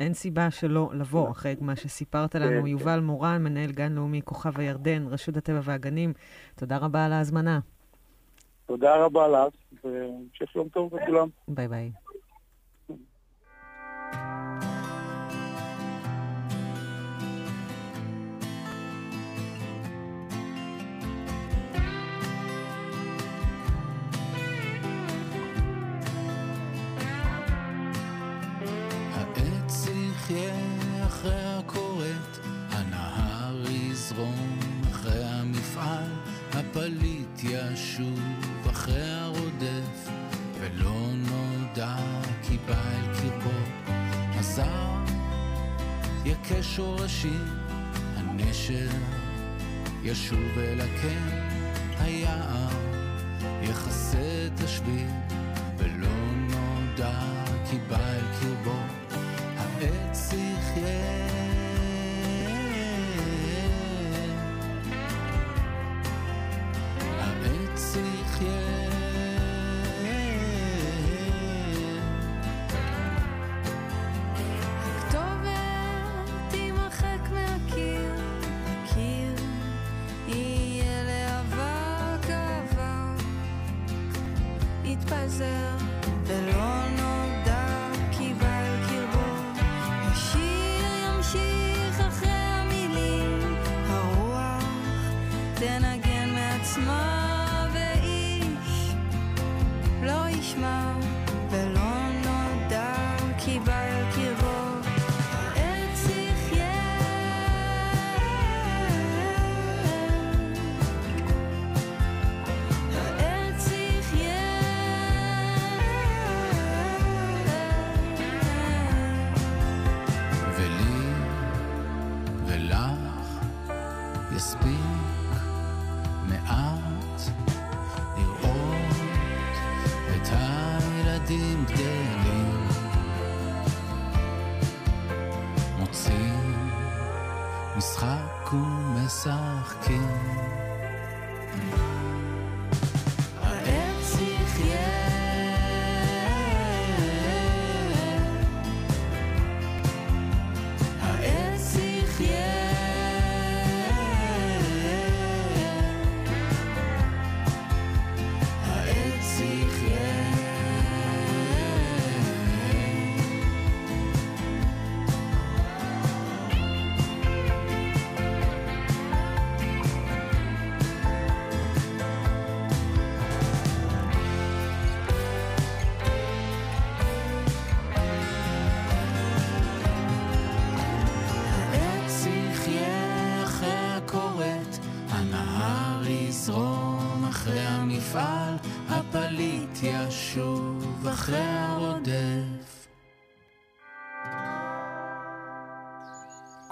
Speaker 2: אין סיבה שלא לבוא, אחרי מה שסיפרת
Speaker 6: כן,
Speaker 2: לנו.
Speaker 6: כן.
Speaker 2: יובל מורן, מנהל גן לאומי כוכב הירדן, רשות הטבע והגנים, תודה רבה על ההזמנה.
Speaker 6: תודה רבה לך, והמשך יום טוב לכולם.
Speaker 2: ביי ביי.
Speaker 7: יזרום אחרי המפעל, הפליט ישוב אחרי הרודף, ולא נודע כי בא אל קרבו. הזר יכה שורשים, הנשר ישוב אל הקן, היער יכסה את השביל, ולא נודע כי בא אל קרבו. העץ יחיה. smile.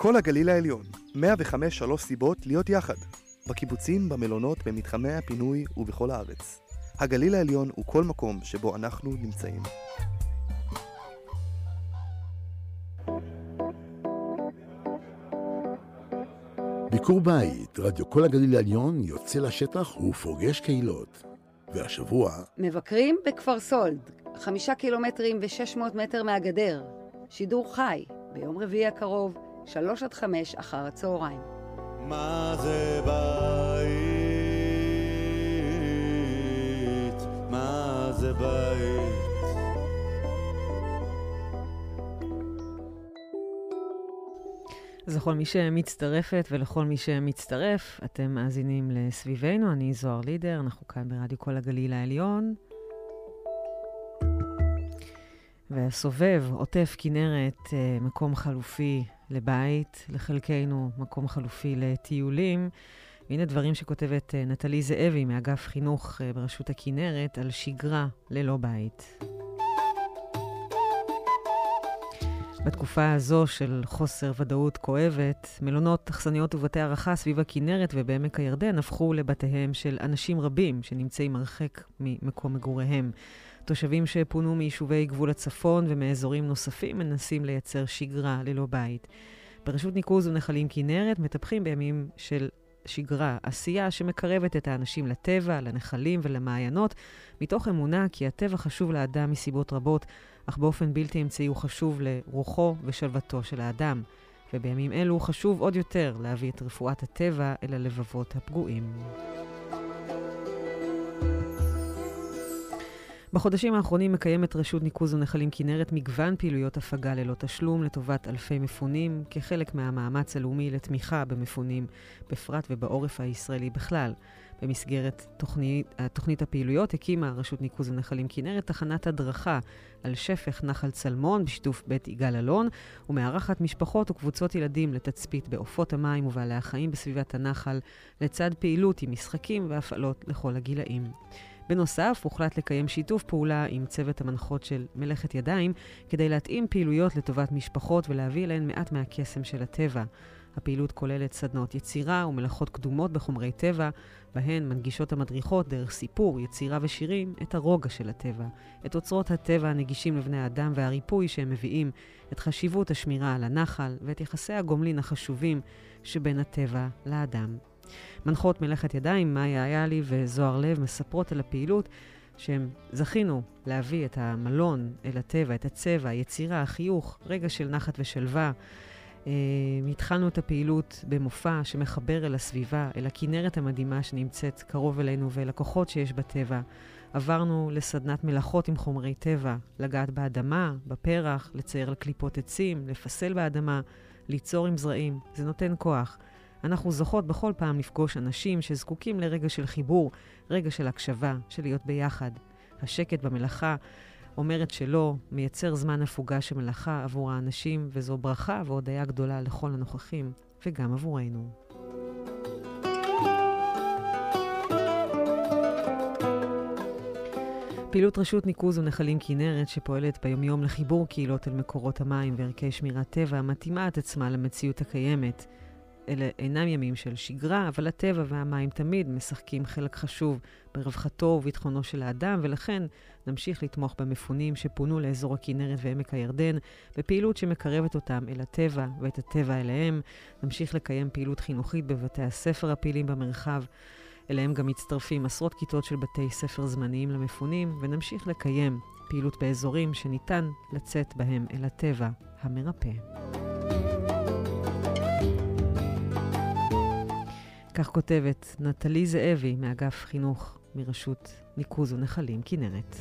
Speaker 8: כל הגליל העליון, 105 שלוש סיבות להיות יחד. בקיבוצים, במלונות, במתחמי הפינוי ובכל הארץ. הגליל העליון הוא כל מקום שבו אנחנו נמצאים.
Speaker 9: ביקור בית, רדיו כל הגליל העליון יוצא לשטח ופוגש קהילות. והשבוע,
Speaker 10: מבקרים בכפר סולד, חמישה קילומטרים ו-600 מטר מהגדר. שידור חי, ביום רביעי הקרוב, שלוש עד חמש אחר הצהריים.
Speaker 11: מה זה בית? מה זה בית?
Speaker 2: אז לכל מי שמצטרפת ולכל מי שמצטרף, אתם מאזינים לסביבנו, אני זוהר לידר, אנחנו כאן ברדיו כל הגליל העליון. והסובב, עוטף כנרת, אה, מקום חלופי לבית, לחלקנו מקום חלופי לטיולים. והנה דברים שכותבת אה, נטלי זאבי מאגף חינוך אה, ברשות הכנרת על שגרה ללא בית. בתקופה הזו של חוסר ודאות כואבת, מלונות, אכסניות ובתי הערכה סביב הכנרת ובעמק הירדן הפכו לבתיהם של אנשים רבים שנמצאים הרחק ממקום מגוריהם. תושבים שפונו מיישובי גבול הצפון ומאזורים נוספים מנסים לייצר שגרה ללא בית. ברשות ניקוז ונחלים כנרת מטפחים בימים של שגרה, עשייה שמקרבת את האנשים לטבע, לנחלים ולמעיינות, מתוך אמונה כי הטבע חשוב לאדם מסיבות רבות, אך באופן בלתי אמצעי הוא חשוב לרוחו ושלוותו של האדם. ובימים אלו חשוב עוד יותר להביא את רפואת הטבע אל הלבבות הפגועים. בחודשים האחרונים מקיימת רשות ניקוז ונחלים כנרת מגוון פעילויות הפגה ללא תשלום לטובת אלפי מפונים, כחלק מהמאמץ הלאומי לתמיכה במפונים בפרט ובעורף הישראלי בכלל. במסגרת תוכנית, תוכנית הפעילויות הקימה רשות ניקוז ונחלים כנרת תחנת הדרכה על שפך נחל צלמון בשיתוף בית יגאל אלון, ומארחת משפחות וקבוצות ילדים לתצפית בעופות המים ובעלי החיים בסביבת הנחל, לצד פעילות עם משחקים והפעלות לכל הגילאים. בנוסף, הוחלט לקיים שיתוף פעולה עם צוות המנחות של מלאכת ידיים, כדי להתאים פעילויות לטובת משפחות ולהביא אליהן מעט מהקסם של הטבע. הפעילות כוללת סדנות יצירה ומלאכות קדומות בחומרי טבע, בהן מנגישות המדריכות דרך סיפור, יצירה ושירים את הרוגע של הטבע, את אוצרות הטבע הנגישים לבני האדם והריפוי שהם מביאים, את חשיבות השמירה על הנחל ואת יחסי הגומלין החשובים שבין הטבע לאדם. מנחות מלאכת ידיים, מאיה איילי וזוהר לב מספרות על הפעילות שהם זכינו להביא את המלון אל הטבע, את הצבע, היצירה, החיוך, רגע של נחת ושלווה. Uh, התחלנו את הפעילות במופע שמחבר אל הסביבה, אל הכנרת המדהימה שנמצאת קרוב אלינו ואל הכוחות שיש בטבע. עברנו לסדנת מלאכות עם חומרי טבע, לגעת באדמה, בפרח, לצייר על קליפות עצים, לפסל באדמה, ליצור עם זרעים. זה נותן כוח. אנחנו זוכות בכל פעם לפגוש אנשים שזקוקים לרגע של חיבור, רגע של הקשבה, של להיות ביחד. השקט במלאכה אומרת שלא, מייצר זמן הפוגה של מלאכה עבור האנשים, וזו ברכה והודיה גדולה לכל הנוכחים, וגם עבורנו. פעילות רשות ניקוז ונחלים כנרת, שפועלת ביומיום לחיבור קהילות אל מקורות המים וערכי שמירת טבע, מתאימה את עצמה למציאות הקיימת. אלה אינם ימים של שגרה, אבל הטבע והמים תמיד משחקים חלק חשוב ברווחתו וביטחונו של האדם, ולכן נמשיך לתמוך במפונים שפונו לאזור הכנרת ועמק הירדן, בפעילות שמקרבת אותם אל הטבע ואת הטבע אליהם. נמשיך לקיים פעילות חינוכית בבתי הספר הפעילים במרחב. אליהם גם מצטרפים עשרות כיתות של בתי ספר זמניים למפונים, ונמשיך לקיים פעילות באזורים שניתן לצאת בהם אל הטבע המרפא. כך כותבת נטלי זאבי מאגף חינוך מרשות ניקוז ונחלים כנרת.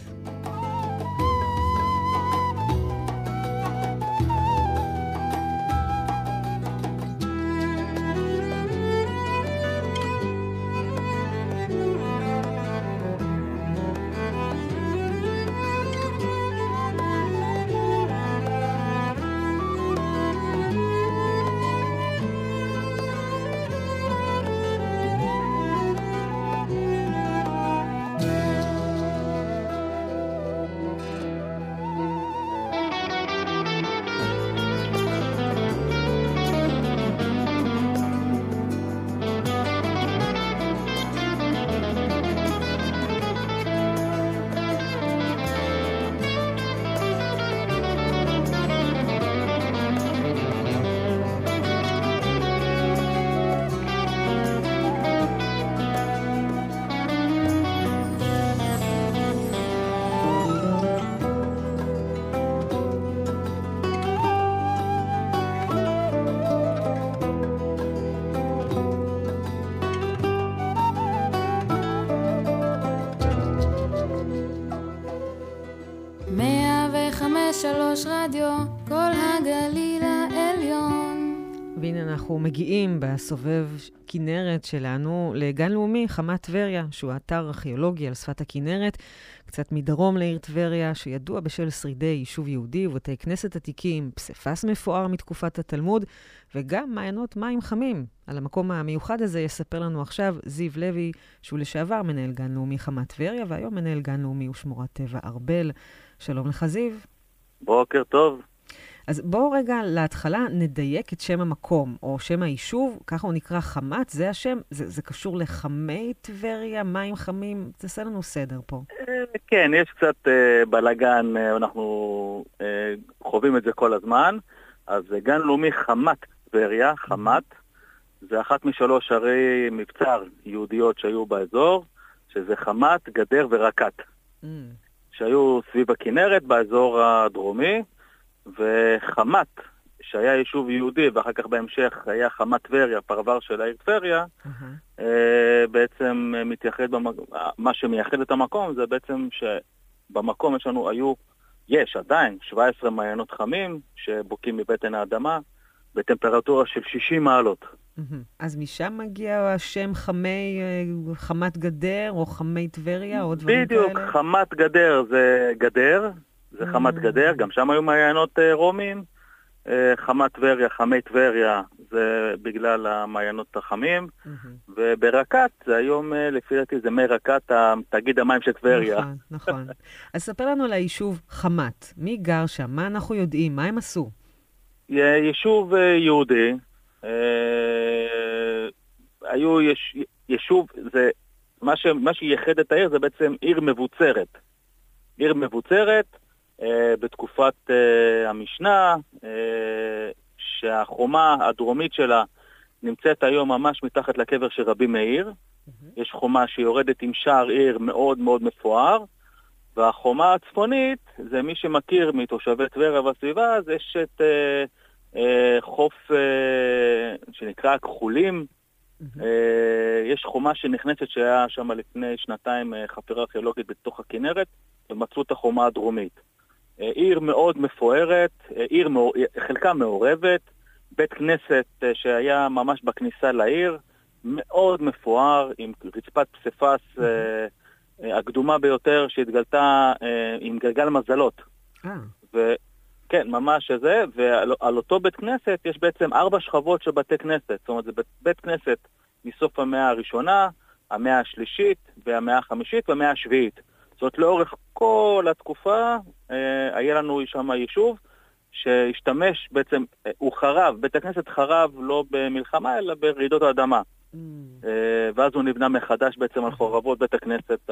Speaker 2: אנחנו מגיעים בסובב כנרת שלנו לגן לאומי חמת טבריה, שהוא אתר ארכיאולוגי על שפת הכנרת, קצת מדרום לעיר טבריה, שידוע בשל שרידי יישוב יהודי ובתי כנסת עתיקים, פסיפס מפואר מתקופת התלמוד, וגם מעיינות מים חמים. על המקום המיוחד הזה יספר לנו עכשיו זיו לוי, שהוא לשעבר מנהל גן לאומי חמת טבריה, והיום מנהל גן לאומי ושמורת טבע ארבל. שלום לך, זיו.
Speaker 12: בוקר טוב.
Speaker 2: אז בואו רגע להתחלה נדייק את שם המקום, או שם היישוב, ככה הוא נקרא חמת, זה השם, זה, זה קשור לחמי טבריה, מים חמים, תעשה לנו סדר פה.
Speaker 12: כן, יש קצת uh, בלאגן, uh, אנחנו חווים את זה כל הזמן. אז גן לאומי חמת טבריה, חמת, זה אחת משלוש ערי מבצר יהודיות שהיו באזור, שזה חמת, גדר ורקת,
Speaker 2: Mm.
Speaker 12: שהיו סביב הכנרת באזור הדרומי, וחמת, שהיה יישוב יהודי, ואחר כך בהמשך היה חמת טבריה, פרבר של העיר טבריה, אה, בעצם אה, מתייחד, במק... מה שמייחד את המקום זה בעצם שבמקום יש לנו, היו, יש עדיין 17 מעיינות חמים שבוקעים מבטן האדמה בטמפרטורה של 60 מעלות.
Speaker 2: אז משם מגיע השם חמי, אה, חמת גדר, או חמי טבריה, או דברים
Speaker 12: בדיוק,
Speaker 2: כאלה?
Speaker 12: חמת גדר זה גדר, זה חמת
Speaker 2: Mm.
Speaker 12: גדר, גם שם היו מעיינות אה, רומים. אה, חמת טבריה, חמי טבריה, זה בגלל המעיינות החמים.
Speaker 2: מהמם.
Speaker 12: וברקת, זה היום, אה, לפי דעתי, זה מי רקת, תאגיד המים של טבריה.
Speaker 2: נכון, נכון. אז ספר לנו על היישוב חמת. מי גר שם? מה אנחנו יודעים? מה הם עשו?
Speaker 12: יישוב יהודי, היו יש, יישוב, זה, מה, שייחד את העיר זה בעצם עיר מבוצרת. עיר מבוצרת בתקופת אה, המשנה, אה, שהחומה הדרומית שלה נמצאת היום ממש מתחת לקבר של רבי מאיר. יש חומה שיורדת עם שער עיר מאוד מאוד מפואר, והחומה הצפונית, זה מי שמכיר מתושבי טבריה והסביבה, אז יש את אה, אה, חוף אה, שנקרא הכחולים. אה, יש חומה שנכנסת שהיה שם לפני שנתיים אה, חפירה ארכיאולוגית בתוך הכנרת, ומצאו את החומה הדרומית. אה, עיר מאוד מפוארת, אה, עיר. חלקה מעורבת, בית כנסת אה, שהיה ממש בכניסה לעיר, מאוד מפואר, עם רצפת פסיפס אה, הקדומה ביותר שהתגלתה עם גלגל מזלות.
Speaker 2: אה,
Speaker 12: וכן, ממש זה, ועל על אותו בית כנסת יש בעצם ארבע שכבות של בתי כנסת. זאת אומרת, זה בית, בית כנסת מסוף המאה הראשונה, המאה השלישית, והמאה החמישית והמאה השביעית. זאת לאורך כל התקופה היה לנו שם יישוב שהשתמש בעצם, אה, הוא חרב, בית הכנסת חרב לא במלחמה אלא ברעידות האדמה.
Speaker 2: mm,
Speaker 12: אה, ואז הוא נבנה מחדש בעצם על חורבות בית הכנסת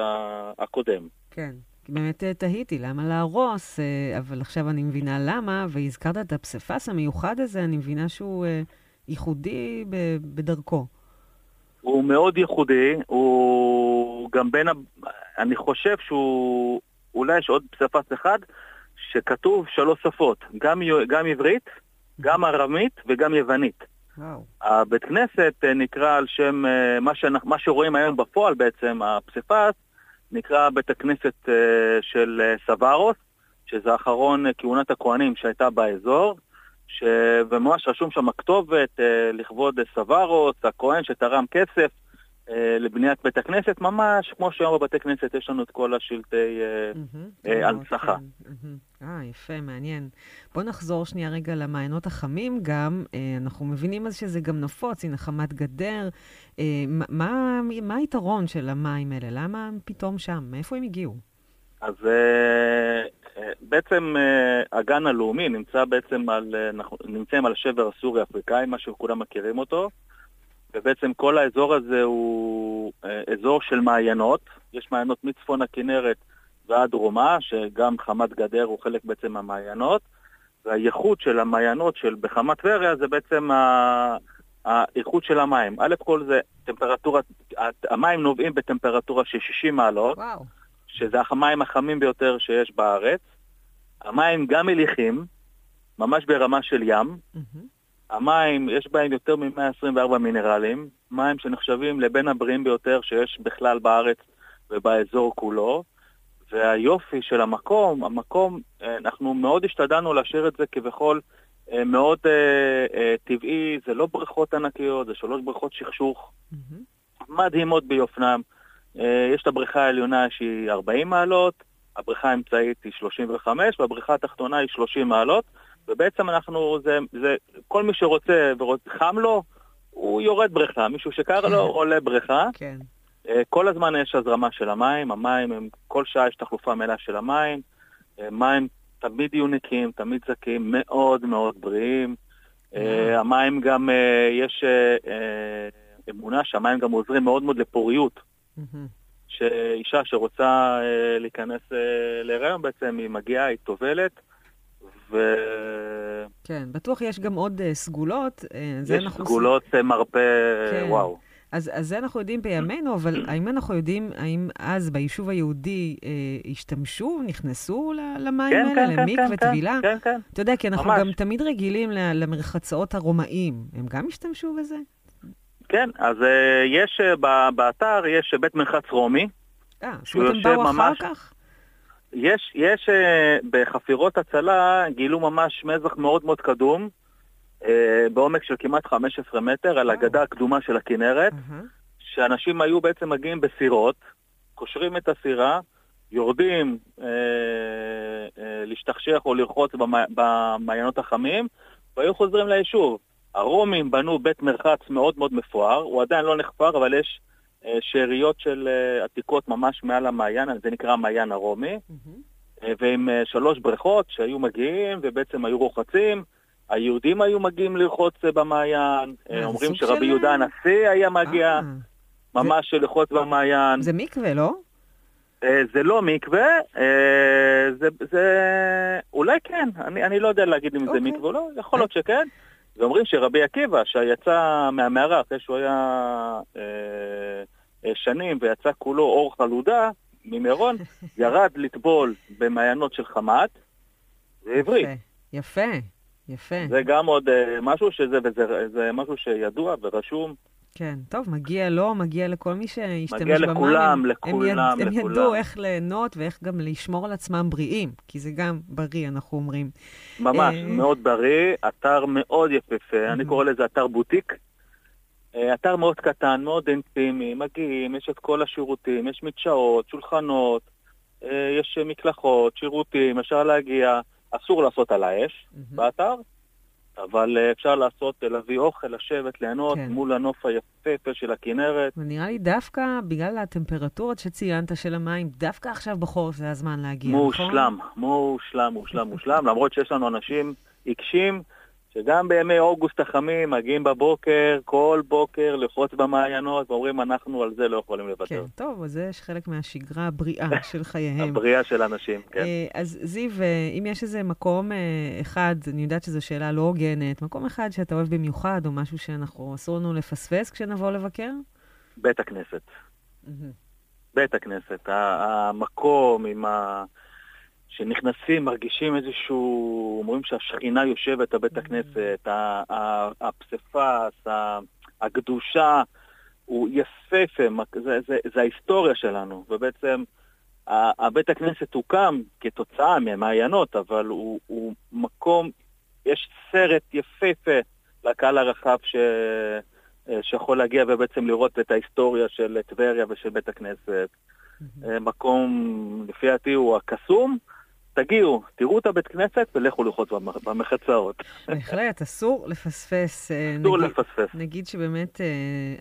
Speaker 12: הקודם.
Speaker 2: כן. באמת אה, תהיתי, למה להרוס? אה, אבל עכשיו אני מבינה למה, והזכרת את הפסיפס המיוחד הזה, אני מבינה שהוא אה, ייחודי בדרכו.
Speaker 12: הוא מאוד ייחודי, הוא גם בין. אני חושב שהוא, אולי יש עוד פסיפס אחד, שכתוב שלוש שפות, גם, גם עברית, גם ארמית וגם יוונית.
Speaker 2: וואו.
Speaker 12: הבית כנסת אה, נקרא על שם, אה, מה, שאנחנו, מה שרואים היום בפועל בעצם, הפסיפס, נקרא בית הכנסת אה, של סברוס, שזה אחרון כהונת הכהנים שהייתה באזור, ש... וממש רשום שם כתובת אה, לכבוד סברוס, הכהן שתרם כסף לבניית בית הכנסת, ממש כמו שהיום בבתי כנסת יש לנו את כל השלטי... אה. אה,
Speaker 2: אה,
Speaker 12: הנצחה.
Speaker 2: כן. אה, יפה, מעניין. בואו נחזור שנייה רגע למעיינות החמים גם. אה, אנחנו מבינים אז שזה גם נפוץ, הנה חמת גדר. אה, מה- היתרון של המים האלה? למה הם פתאום שם? מאיפה הם הגיעו?
Speaker 12: אז אה, אה, בעצם אה, הגן הלאומי נמצא בעצם על, אה, נמצאים על השבר הסורי-אפריקאי, מה שכולם מכירים אותו, ובעצם כל האזור הזה הוא אה, אזור של מעיינות, יש מעיינות מצפון הכנרת ועד דרומה, שגם חמת גדר הוא חלק בעצם מהמעיינות, והייחוד של המעיינות של בחמת טבריה זה בעצם ה- האיכות של המים. א' כל זה טמפרטורה, המים נובעים בטמפרטורה של 60 מעלות,
Speaker 2: וואו.
Speaker 12: שזה המים החמים ביותר שיש בארץ. המים גם מליחים, ממש ברמה של ים.
Speaker 2: מהמם.
Speaker 12: המים, יש בהם יותר מ-124 מינרלים, מים שנחשבים לבין הבריאים ביותר שיש בכלל בארץ ובאזור כולו. והיופי של המקום, המקום, אה, אנחנו מאוד השתדלנו להשאיר את זה כביכול אה, מאוד אה, אה, טבעי, זה לא בריכות ענקיות, זה שלוש בריכות שכשוך מדהימות ביופנם. אה, יש את הבריכה העליונה שהיא 40 מעלות, הבריכה האמצעית היא 35 והבריכה התחתונה היא 30 מעלות, ובעצם אנחנו, זה, זה כל מי שרוצה וחם לו, הוא יורד בריכה, מישהו שקר לו [laughs] עולה בריכה.
Speaker 2: כן.
Speaker 12: אה, כל הזמן יש הזרמה של המים, המים הם, כל שעה יש תחלופה מלאה של המים, אה, מים תמיד יהיו נקיים, תמיד זכים, מאוד מאוד בריאים. אה, המים גם, יש אמונה שהמים גם עוזרים מאוד מאוד לפוריות. שאישה שרוצה להיכנס להיריון בעצם, היא מגיעה, היא טובלת, ויש
Speaker 2: כן, בטוח יש גם עוד אה, סגולות. זה אנחנו
Speaker 12: סגולות אה, מרפא,
Speaker 2: כן.
Speaker 12: וואו.
Speaker 2: אז, אז זה אנחנו יודעים בימינו, אבל האם אנחנו יודעים, האם אז ביישוב היהודי אה, השתמשו, נכנסו למים
Speaker 12: כן,
Speaker 2: האלה,
Speaker 12: כן, כן,
Speaker 2: למקווה,
Speaker 12: כן,
Speaker 2: טבילה?
Speaker 12: כן, כן.
Speaker 2: אתה יודע, כי אנחנו
Speaker 12: ממש.
Speaker 2: גם תמיד רגילים למרחצאות הרומאים. הם גם השתמשו בזה?
Speaker 12: כן, אז אה, יש אה, באתר, יש בית מרחץ רומי.
Speaker 2: אה, זאת אומרת, הם באו אחר
Speaker 12: ממש-
Speaker 2: כך?
Speaker 12: יש, יש אה, בחפירות הצלה, גילו ממש מזח מאוד מאוד קדום, אה, בעומק של כמעט 15 מטר, על הגדה הקדומה של הכנרת, שאנשים היו בעצם מגיעים בסירות, קושרים את הסירה, יורדים אה, אה, להשתכשך או לרחוץ במ- במעיינות החמים, והיו חוזרים ליישוב. הרומים בנו בית מרחץ מאוד מאוד מפואר, הוא עדיין לא נחפר, אבל יש שאריות של אה, עתיקות ממש מעל המעיין, זה נקרא המעיין הרומי, אה, ועם אה, שלוש בריכות שהיו מגיעים ובעצם היו רוחצים. היהודים היו מגיעים לרחוץ אה, במעיין, אה, אומרים שרבי
Speaker 2: של-
Speaker 12: יהודה הנשיא היה מגיע
Speaker 2: אה,
Speaker 12: ממש לרחוץ במעיין.
Speaker 2: זה מקווה, לא?
Speaker 12: אה, זה לא מקווה, אה, זה, זה אולי כן, אני, אני לא יודע להגיד אם זה
Speaker 2: אוקיי.
Speaker 12: מקווה או לא, יכול להיות שכן. ואומרים שרבי עקיבא, שיצא מהמערה אחרי שהוא היה אה, אה, שנים ויצא כולו אור חלודה ממירון, [laughs] ירד לטבול במעיינות של חמת, והבריא.
Speaker 2: יפה, יפה, יפה.
Speaker 12: זה גם עוד אה, משהו שזה, וזה זה משהו שידוע ורשום.
Speaker 2: כן, טוב, מגיע לו, מגיע לכל מי שישתמש
Speaker 12: מגיע
Speaker 2: במים.
Speaker 12: לכולם,
Speaker 2: הם-
Speaker 12: לכולם,
Speaker 2: הם, יד, הם
Speaker 12: לכולם.
Speaker 2: ידעו איך ליהנות ואיך גם לשמור על עצמם בריאים, כי זה גם בריא, אנחנו אומרים.
Speaker 12: ממש,
Speaker 2: אה,
Speaker 12: מאוד בריא, אתר מאוד יפהפה, אני קורא לזה אתר בוטיק. אה, אתר מאוד קטן, מאוד אינטימי, מגיעים, יש את כל השירותים, יש מדשאות, שולחנות, אה, יש מקלחות, שירותים, אפשר להגיע, אסור לעשות על האש באתר, אבל אה, אפשר לעשות, אה, להביא אוכל, לשבת, ליהנות
Speaker 2: כן.
Speaker 12: מול הנוף היפהפה של הכנרת.
Speaker 2: ונראה לי דווקא בגלל הטמפרטורות שציינת של המים, דווקא עכשיו בחורף זה הזמן להגיע, נכון?
Speaker 12: מושלם, מושלם, מושלם, מושלם, למרות שיש לנו אנשים עיקשים שגם בימי אוגוסט החמים מגיעים בבוקר, כל בוקר לחוץ במעיינות, ואומרים אנחנו על זה לא יכולים לוותר.
Speaker 2: כן, טוב, אז זה יש חלק מהשגרה הבריאה [laughs] של חייהם.
Speaker 12: הבריאה של אנשים, כן.
Speaker 2: אה, אז זיו, אה, אם יש איזה מקום אה, אחד, אני יודעת שזו שאלה לא הוגנת, מקום אחד שאתה אוהב במיוחד, או משהו שאנחנו, אסור לנו לפספס כשנבוא לבקר?
Speaker 12: בית הכנסת. בית הכנסת, המקום עם ה... שנכנסים, מרגישים איזשהו, אומרים שהשכינה יושבת בבית הכנסת, הפסיפס, הקדושה, הוא יפהפה, זה, זה, זה ההיסטוריה שלנו, ובעצם הבית הכנסת הוקם כתוצאה מהמעיינות, אבל הוא, הוא מקום, יש סרט יפהפה לקהל הרחב ש... שיכול להגיע ובעצם לראות את ההיסטוריה של טבריה ושל בית הכנסת. אה, מקום, לפי דעתי, הוא הקסום. תגיעו, תראו את הבית כנסת ולכו לרחוץ במ- במחצאות. [laughs]
Speaker 2: בהחלט, אסור לפספס. אה,
Speaker 12: אסור
Speaker 2: נגיד-
Speaker 12: לפספס.
Speaker 2: נגיד שבאמת אה,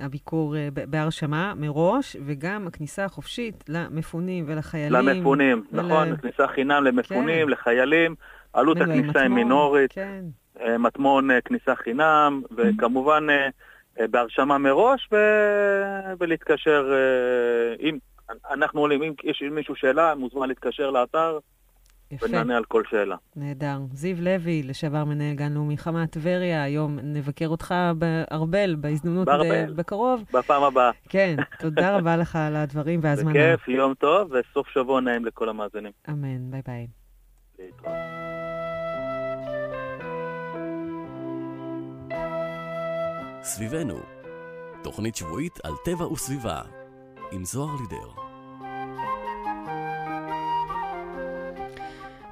Speaker 2: הביקור אה, בהרשמה מראש, וגם הכניסה החופשית למפונים ולחיילים.
Speaker 12: למפונים,
Speaker 2: ול-
Speaker 12: נכון, כניסה חינם למפונים,
Speaker 2: כן.
Speaker 12: לחיילים, עלות הכניסה היא מינורית,
Speaker 2: כן.
Speaker 12: מטמון כניסה חינם, וכמובן בהרשמה מראש, ו- ולהתקשר, אם אנחנו עולים, אם יש מישהו שאלה, מוזמן להתקשר לאתר,
Speaker 2: יפה.
Speaker 12: ונענה על כל שאלה.
Speaker 2: נהדר. זיו לוי, לשעבר מנהל גן לאומי חמת טבריה, היום נבקר אותך בארבל, בהזדמנות
Speaker 12: בארבל.
Speaker 2: אה, בקרוב.
Speaker 12: בפעם הבאה.
Speaker 2: כן, תודה [laughs] רבה לך על הדברים וההזמנה.
Speaker 12: בכיף, יום טוב, וסוף שבוע נעים לכל המאזינים.
Speaker 2: אמן, ביי ביי.
Speaker 1: סביבנו, תוכנית שבועית על טבע וסביבה, עם זוהר לידר.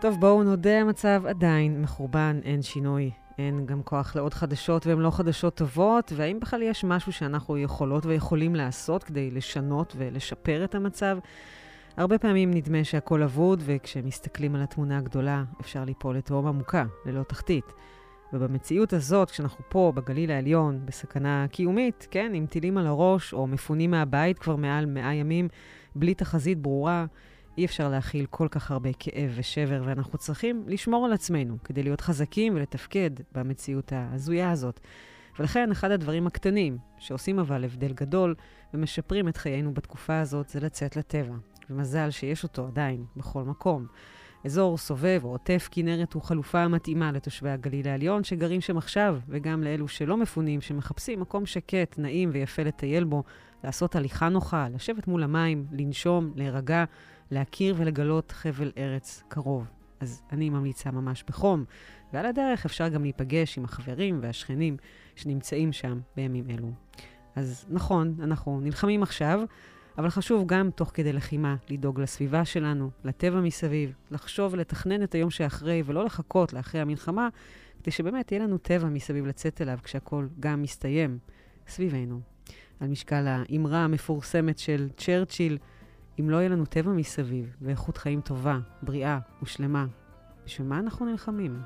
Speaker 2: טוב, בואו נודה, המצב עדיין מחורבן, אין שינוי. אין גם כוח לעוד חדשות והן לא חדשות טובות, והאם בכלל יש משהו שאנחנו יכולות ויכולים לעשות כדי לשנות ולשפר את המצב? הרבה פעמים נדמה שהכל אבוד, וכשמסתכלים על התמונה הגדולה אפשר ליפול לתהום עמוקה, ללא תחתית. ובמציאות הזאת, כשאנחנו פה, בגליל העליון, בסכנה קיומית, כן, עם טילים על הראש, או מפונים מהבית כבר מעל מאה ימים, בלי תחזית ברורה, אי אפשר להכיל כל כך הרבה כאב ושבר, ואנחנו צריכים לשמור על עצמנו כדי להיות חזקים ולתפקד במציאות ההזויה הזאת. ולכן אחד הדברים הקטנים, שעושים אבל הבדל גדול ומשפרים את חיינו בתקופה הזאת, זה לצאת לטבע. ומזל שיש אותו עדיין בכל מקום. אזור סובב או עוטף כנרת הוא חלופה מתאימה לתושבי הגליל העליון שגרים שם עכשיו, וגם לאלו שלא מפונים, שמחפשים מקום שקט, נעים ויפה לטייל בו, לעשות הליכה נוחה, לשבת מול המים, לנשום, להירגע, להכיר ולגלות חבל ארץ קרוב. אז אני ממליצה ממש בחום. ועל הדרך אפשר גם להיפגש עם החברים והשכנים שנמצאים שם בימים אלו. אז נכון, אנחנו נלחמים עכשיו, אבל חשוב גם תוך כדי לחימה לדאוג לסביבה שלנו, לטבע מסביב, לחשוב ולתכנן את היום שאחרי ולא לחכות לאחרי המלחמה, כדי שבאמת יהיה לנו טבע מסביב לצאת אליו כשהכול גם מסתיים סביבנו. על משקל האמרה המפורסמת של צ'רצ'יל, אם לא יהיה לנו טבע מסביב ואיכות חיים טובה, בריאה ושלמה, בשביל מה אנחנו נלחמים?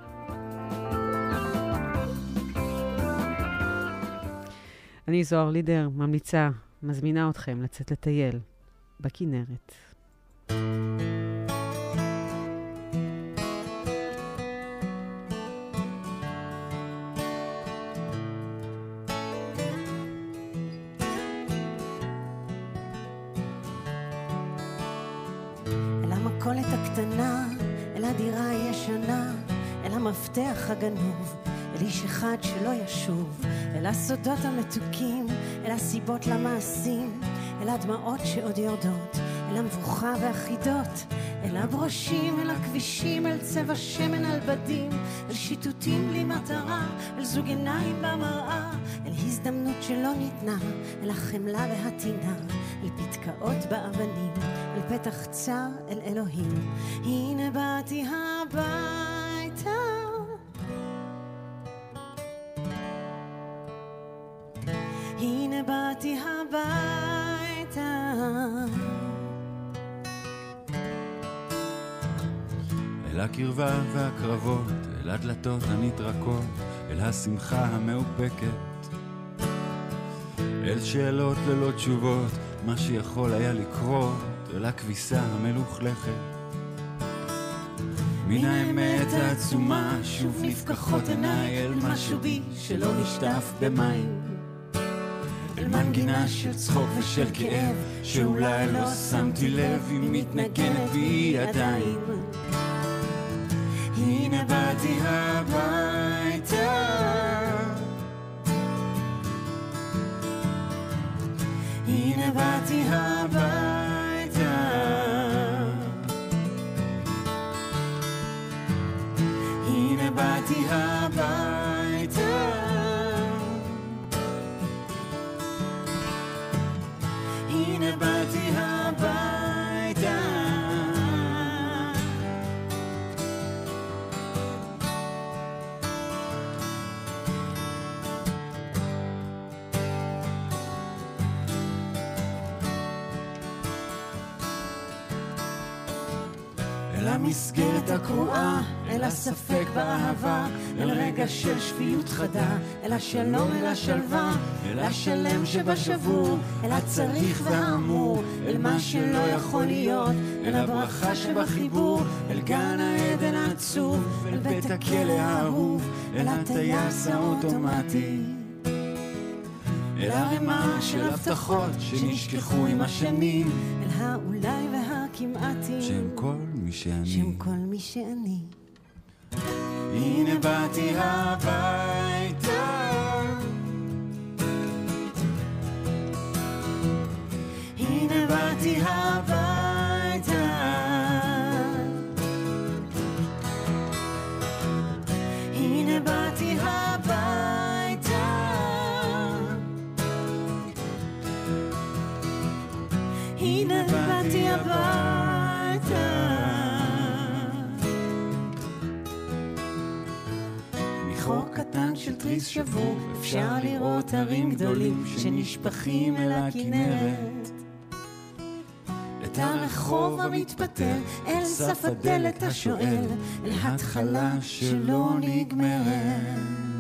Speaker 2: אני זוהר לידר, ממליצה, מזמינה אתכם לצאת לטייל בכנרת.
Speaker 13: אל הדירה הישנה, אל המפתח הגנוב, אל איש אחד שלא ישוב, אל הסודות המתוקים, אל הסיבות למעשים, אל הדמעות שעוד יורדות, אל המבוכה והחידות, אל הברושים, אל הכבישים, אל צבע שמן על בדים, אל שיטוטים בלי מטרה, אל זוג עיניים במראה, אל הזדמנות שלא ניתנה, אל החמלה והטינה, אל פתקאות באבנים, אל פתח צר, אל אלוהים. הנה באתי הביתה.
Speaker 11: הקרבה והקרבות, אל הדלתות הנטרקות, אל השמחה המאופקת. אל שאלות ללא תשובות, מה שיכול היה לקרות, אל הכביסה המלוכלכת. מן האמת העצומה, שוב נפקחות עיניי אל משהו בי שלא נשטף במים. אל מנגינה של צחוק ושל כאב, שאולי לא שמתי לב אם מתנגנת בי עדיין. הנה באתי הביתה. הנה באתי הביתה. הנה באתי הביתה. המסגרת הקרועה, אל הספק באהבה, אל רגע של שפיות חדה, אל השלום, אל השלווה, אל השלם שבשבור, אל הצריך והאמור, אל מה שלא יכול להיות, אל הברכה שבחיבור, אל גן העדן העצוב, אל בית הכלא האהוב, אל הטייס האוטומטי. אל ערימה של הבטחות שנשכחו עם השנים,
Speaker 13: אל האולי והכמעטים.
Speaker 11: שהם כל מי שאני.
Speaker 13: שהם כל מי שאני.
Speaker 11: הנה באתי הביתה.
Speaker 13: הנה באתי הביתה. הנה באתי הביתה. הנה באתי הביתה.
Speaker 11: מחור קטן של תריס שבור, אפשר לראות הרים גדולים שנשפכים אל הכנרת. את הרחוב המתפטר, אל סף הדלת השואל, להתחלה שלא נגמרת.